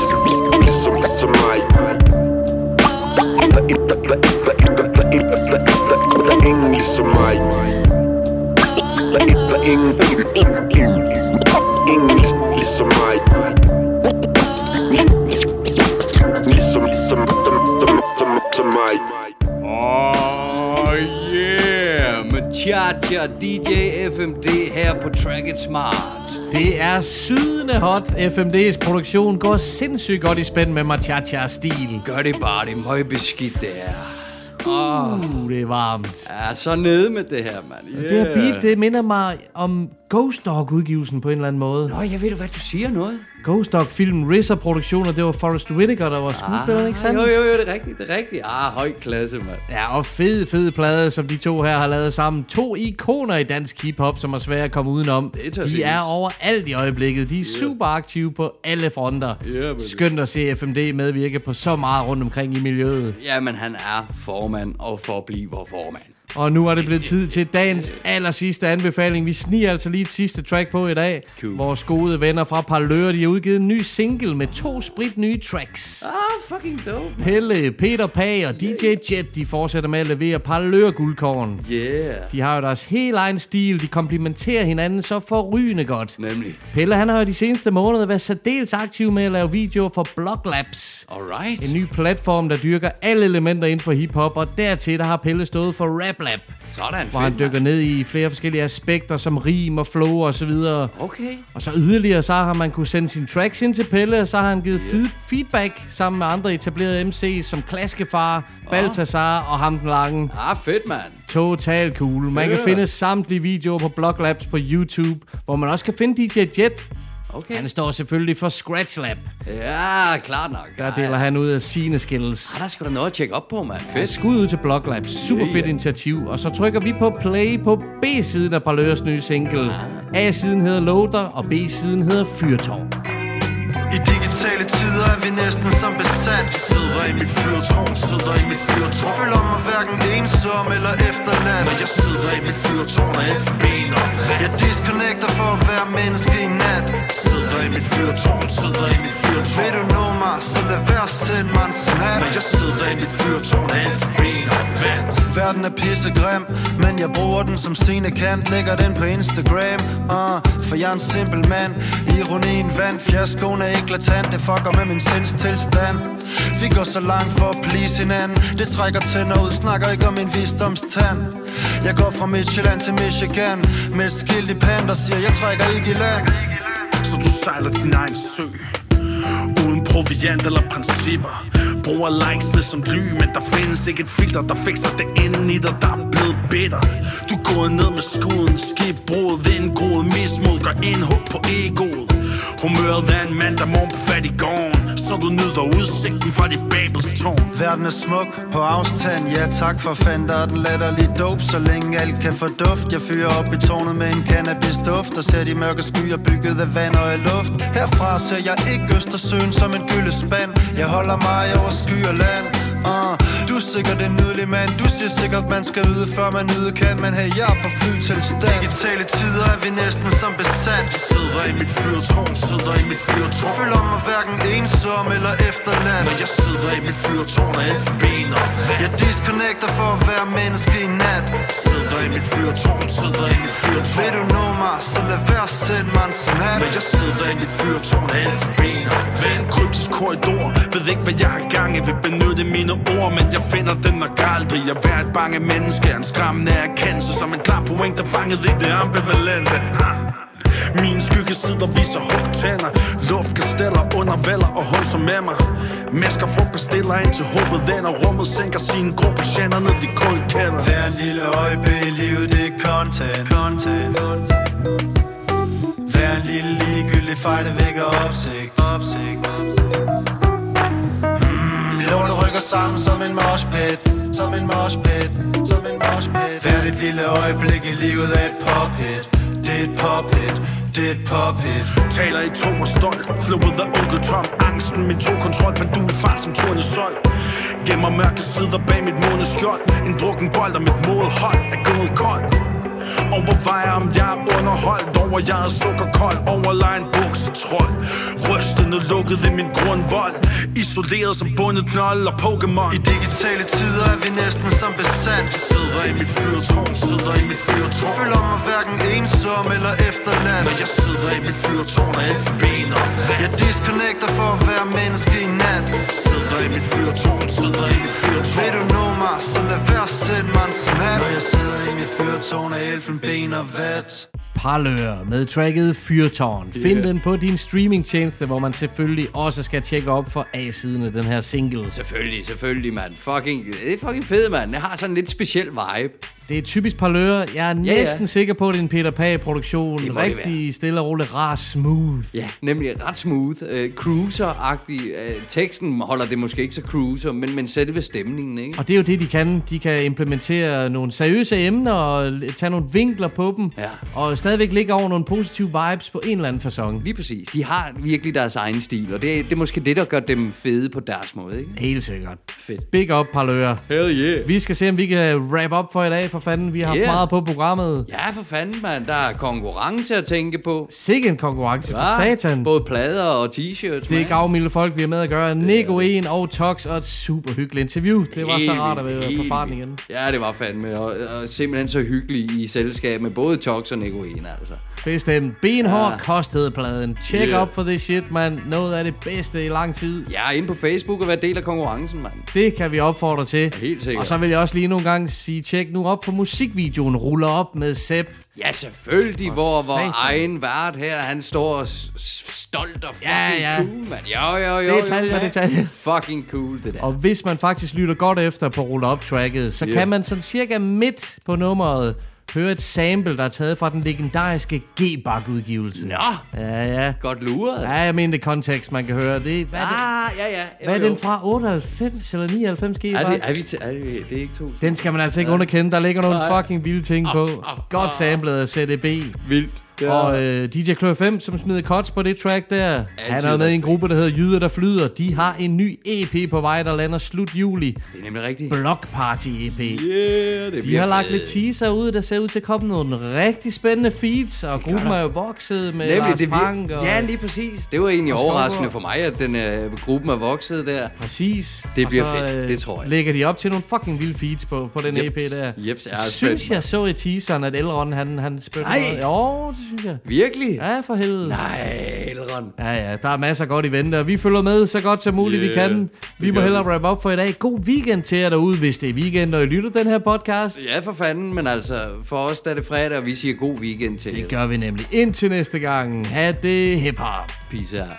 It Smart. Det er sydende hot. FMD's produktion går sindssygt godt i spænd med Machacha-stil. Gør det bare, det er meget beskidt det her. Uh, det er varmt. Ja, så nede med det her, mand. Yeah. Det her beat, det minder mig om Ghost Dog-udgivelsen på en eller anden måde. Nå, jeg ved du hvad, du siger noget. Ghost Dog-filmen RZA produktion, og det var Forrest Whitaker, der var skuespiller, ikke sandt? Jo, jo, jo, det er rigtigt, det er rigtigt. Ah, høj klasse, mand. Ja, og fed, fed plade, som de to her har lavet sammen. To ikoner i dansk hiphop, som er svære at komme udenom. Det tager De er overalt i øjeblikket. De er super aktive på alle fronter. Yeah. Skønt at se FMD medvirke på så meget rundt omkring i miljøet. Jamen, han er formand og forbliver formand. Og nu er det blevet tid til dagens aller sidste anbefaling. Vi sniger altså lige et sidste track på i dag. Cool. Vores gode venner fra Parlør, de har udgivet en ny single med to sprit nye tracks. Ah, fucking dope. Pelle, Peter Pag og DJ Jet, de fortsætter med at levere Parlør guldkorn. Yeah. De har jo deres helt egen stil, de komplementerer hinanden så forrygende godt. Nemlig. Pelle han har jo de seneste måneder været særdeles aktiv med at lave videoer for Block Labs. Alright. En ny platform, der dyrker alle elementer inden for hiphop, og dertil der har Pelle stået for Rap Lab. Sådan, Hvor han fedt, dykker ned i flere forskellige aspekter, som rim og flow og så videre. Okay. Og så yderligere, så har man kunne sende sine tracks ind til Pelle, og så har han givet yeah. feedback sammen med andre etablerede MC's som Klaskefar, Baltasar og ham den lange. Ah, fedt, mand. Totalt cool. Man kan Yeah. finde samtlige videoer på Block Labs på YouTube, hvor man også kan finde DJ Jet. Okay. Han står selvfølgelig for Scratch Lab. Ja, klart nok. Der deler han ud af sine skills. Ah, der skal der noget at tjekke op på, mand. Ja, Fedt. skud ud til Block Labs. Super Ja, fedt initiativ. Og så trykker vi på play på B-siden af Parlørs nye single. A-siden hedder Loader, og B-siden hedder Fyrtårn. I digitale tider er vi næsten som besat. Sidder i mit fyrtårn, sidder i mit fyrtårn. Føler mig hverken ensom eller efterladt. Når jeg sidder i mit fyrtårn, er jeg forben og Jeg disconnecter for at være menneske i nat. Sidder i mit fyrtårn, sidder i mit fyrtårn. Vil du nå mig, så lad være at sende mig en snap. Når jeg sidder i mit fyrtårn, er jeg forben og vand Verden er pissegrim, men jeg bruger den som scenekant Lægger den på Instagram, uh, for jeg er en simpel mand. Ironien vandt, fiaskoen er eklatant Det fucker med min sinds tilstand Vi går så langt for at please hinanden. Det trækker tænder ud, snakker ikke om min visdomstand. Jeg går fra Midtjylland til Michigan. Med et skilt i pand, der siger, jeg trækker ikke i land. Så du sejler din egen sø. Uden proviant eller principper. Bruger likesene som ly Men der findes ikke et filter, der fikser det inden i dig Der er blevet bitter. Du går ned med skuden Skibbrud, vindgroet Mismod gør indhug på egoet. Humøret er en mand, der morgen på fat i gården Så du nyder udsigten fra dit Babels tårn. Verden er smuk på afstand. Ja tak for fanden, der er den latterlige dope. Så længe alt kan få duft. Jeg fyrer op i tårnet med en cannabis duft Og ser de mørke skyer bygget af vand og af luft. Herfra ser jeg ikke Østersøen som en gyldespand. Jeg holder mig over sky og land uh, Du er sikkert en nydelig mand. Du siger sikkert man skal yde før man yde kan Men hey jeg er på flytilstand Digitale tider er vi næsten som besat Sidder i mit fyrtårn, sidder i mit fyrtårn. Føler mig hverken ensom eller efterladt. Når jeg sidder i mit fyrtårn, er jeg forben og vand. Jeg disconnecter for at være menneske i nat. Sidder i mit fyrtårn, sidder i mit fyrtårn. Vil du nå mig, så lad være at sende mig en snap. Når jeg sidder i mit fyrtårn, er jeg forben og vand. Kryptisk korridor Ved ikke, hvad jeg har gang i. Vil benytte mine ord Men jeg finder den nok aldrig Jeg er et bange menneske En skræmmende erkendelse Som en klar point, der fanget i det ambivalente ha. Min skyggesider viser hugtænder Luftkasteller under valder og hulser med mig Masker frugt bestiller ind til håbet vender Rummet sænker sine grå patienter ned i kulkælder Hver lille øjeblik i livet, det er content. content. Hver lille ligegyldig fejl, det vækker opsigt. opsigt. opsigt rykker sammen som en moshpit. Som en moshpit. Som en moshpit. Hvert et lille øjeblik i livet er et pophit Det er et pophit Det er et pop-hit. Taler i to og stolt Flippet af onkel Tom Angsten min to kontrol Pendul fart som torne sol Gemmer mørke sider bag mit måneskjold En drukken bold og mit modhold er gået kold Overvejer om jeg er underholdt Over jeg er sukkerkold Overlegen buksetrold Rystende lukket i min grundvold. Isoleret som bundet knold og Pokémon. I digitale tider er vi næsten som besat. Sidder i mit fyrtårn Sidder i mit fyrtårn. Føler mig hverken ensom eller efterladt. Når jeg sidder i mit fyrtårn Er elfenben og Jeg disconnecter for at være menneske i nat. Sidder i mit fyrtårn Sidder i mit fyrtårn. Vil du nå mig, så lad være at mig en smat Når jeg sidder i mit fyrtårn og elfenben og vat. Parlør med tracket Fyrtårn. Find Yeah. den på din streamingtjeneste, hvor man selvfølgelig også skal tjekke op for A-siden af den her single. Selvfølgelig, selvfølgelig, mand. Fucking, det er fucking fedt, mand. Det har sådan en lidt speciel vibe. Det er typisk Parlør. Jeg er Ja, ja. næsten sikker på, at det er en Peter Pag-produktion. Rigtig stille og roligt, rar, smooth. Ja, nemlig ret smooth. Uh, cruiser-agtig. Uh, teksten holder det måske ikke så cruiser, men, men selve stemningen, ikke? Og det er jo det, de kan. De kan implementere nogle seriøse emner og tage nogle vinkler på dem. Ja. Og stadigvæk ligge over nogle positive vibes på en eller anden façon. Lige præcis. De har virkelig deres egen stil, og det, er- det er måske det, der gør dem fede på deres måde, ikke? Helt sikkert. Fedt. Big up, Parlør. Hell yeah. Vi skal se, om vi kan wrap up for i dag, for fanden. Vi har haft Yeah. meget på programmet. Ja, for fanden, mand. Der er konkurrence at tænke på. Sikke en konkurrence for satan. Både plader og t-shirts, Det er gavmilde folk, vi har med at gøre. Nico 1 og Tox og et super hyggeligt interview. Det var så Helt rart at være på farten igen. Ja, det var fandme. Og, og simpelthen så hyggeligt i selskab med både Tox og Nico 1, altså. Bestemt. Benhård Ja. ja. kostede pladen. Check Yeah. up for this shit, man. Noget af det bedste i lang tid. Ja, ind på Facebook og være del af konkurrencen, mand. Det kan vi opfordre til. Helt sikkert. Og så vil jeg også lige nogle gange sige, tjek nu op for musikvideoen Ruller op med Sepp. Ja, selvfølgelig, hvor, satan. egen vært her, han står stolt og fucking Ja, ja. cool, mand. Jo, jo, jo. Detaljer, jo. detaljer. Fucking cool, det der. Og hvis man faktisk lytter godt efter på Ruller op tracket, så Yeah. kan man sådan cirka midt på nummeret høre et sample, der er taget fra den legendariske G-Bak-udgivelse. Nå, Ja, ja. godt luret. Ja, jeg mener det kontekst, man kan høre. Det, hvad, er det, Ah, ja, ja. Jo, hvad er jo. den fra? 98 eller 99 g Er det, er vi til, er vi, det er ikke to. Den skal man altså ikke underkende. Der ligger nogle fucking vilde ting på. Godt samlet af CDB. Vildt. Ja. Og øh, DJ Klør 5, som smider cuts på det track der. Han er med i en gruppe, der hedder Jyder, der flyder. De har en ny EP på vej, der lander slut juli. Det er nemlig rigtigt. Block Party EP. Yeah, det De har lagt lidt teaser ud, der ser ud til at komme nogle rigtig spændende feeds, og gruppen er jo vokset med Lars det Frank. Og Ja, lige præcis. Det var egentlig overraskende for mig, at den uh, gruppen er vokset der. Præcis. Det Og bliver så, fedt, øh, det tror jeg. Lægger de op til nogle fucking vilde feeds på, på den EP Jeps, der. jeps, jeg synes jeg så i teaseren, at Elrond, han, han spiller Nej. noget. Jo, synes jeg. Virkelig? Ja, for helvede. Nej, Elrond. Ja, ja, der er masser godt i vente, og vi følger med så godt som muligt, Yeah, vi kan. Vi må hellere wrap up for i dag. God weekend til jer derude, hvis det er weekend, og I lytter den her podcast. Ja, for fanden, men altså, for os der er det fredag, og vi siger god weekend til Det gør vi nemlig. Indtil næste gang. Ha' det hip-hop. Peace out.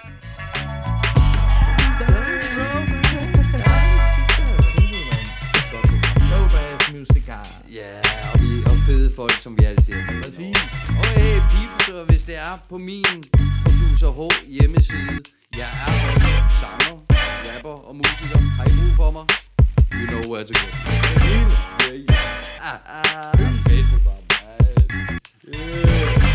Ja, og, vi, producer, hvis det er på min Producer H hjemmeside. Jeg er også sanger, rapper og musiker. Har I brug for mig? You know where to go. Yeah, yeah. Ah, ah. Facebook-program. Yeah.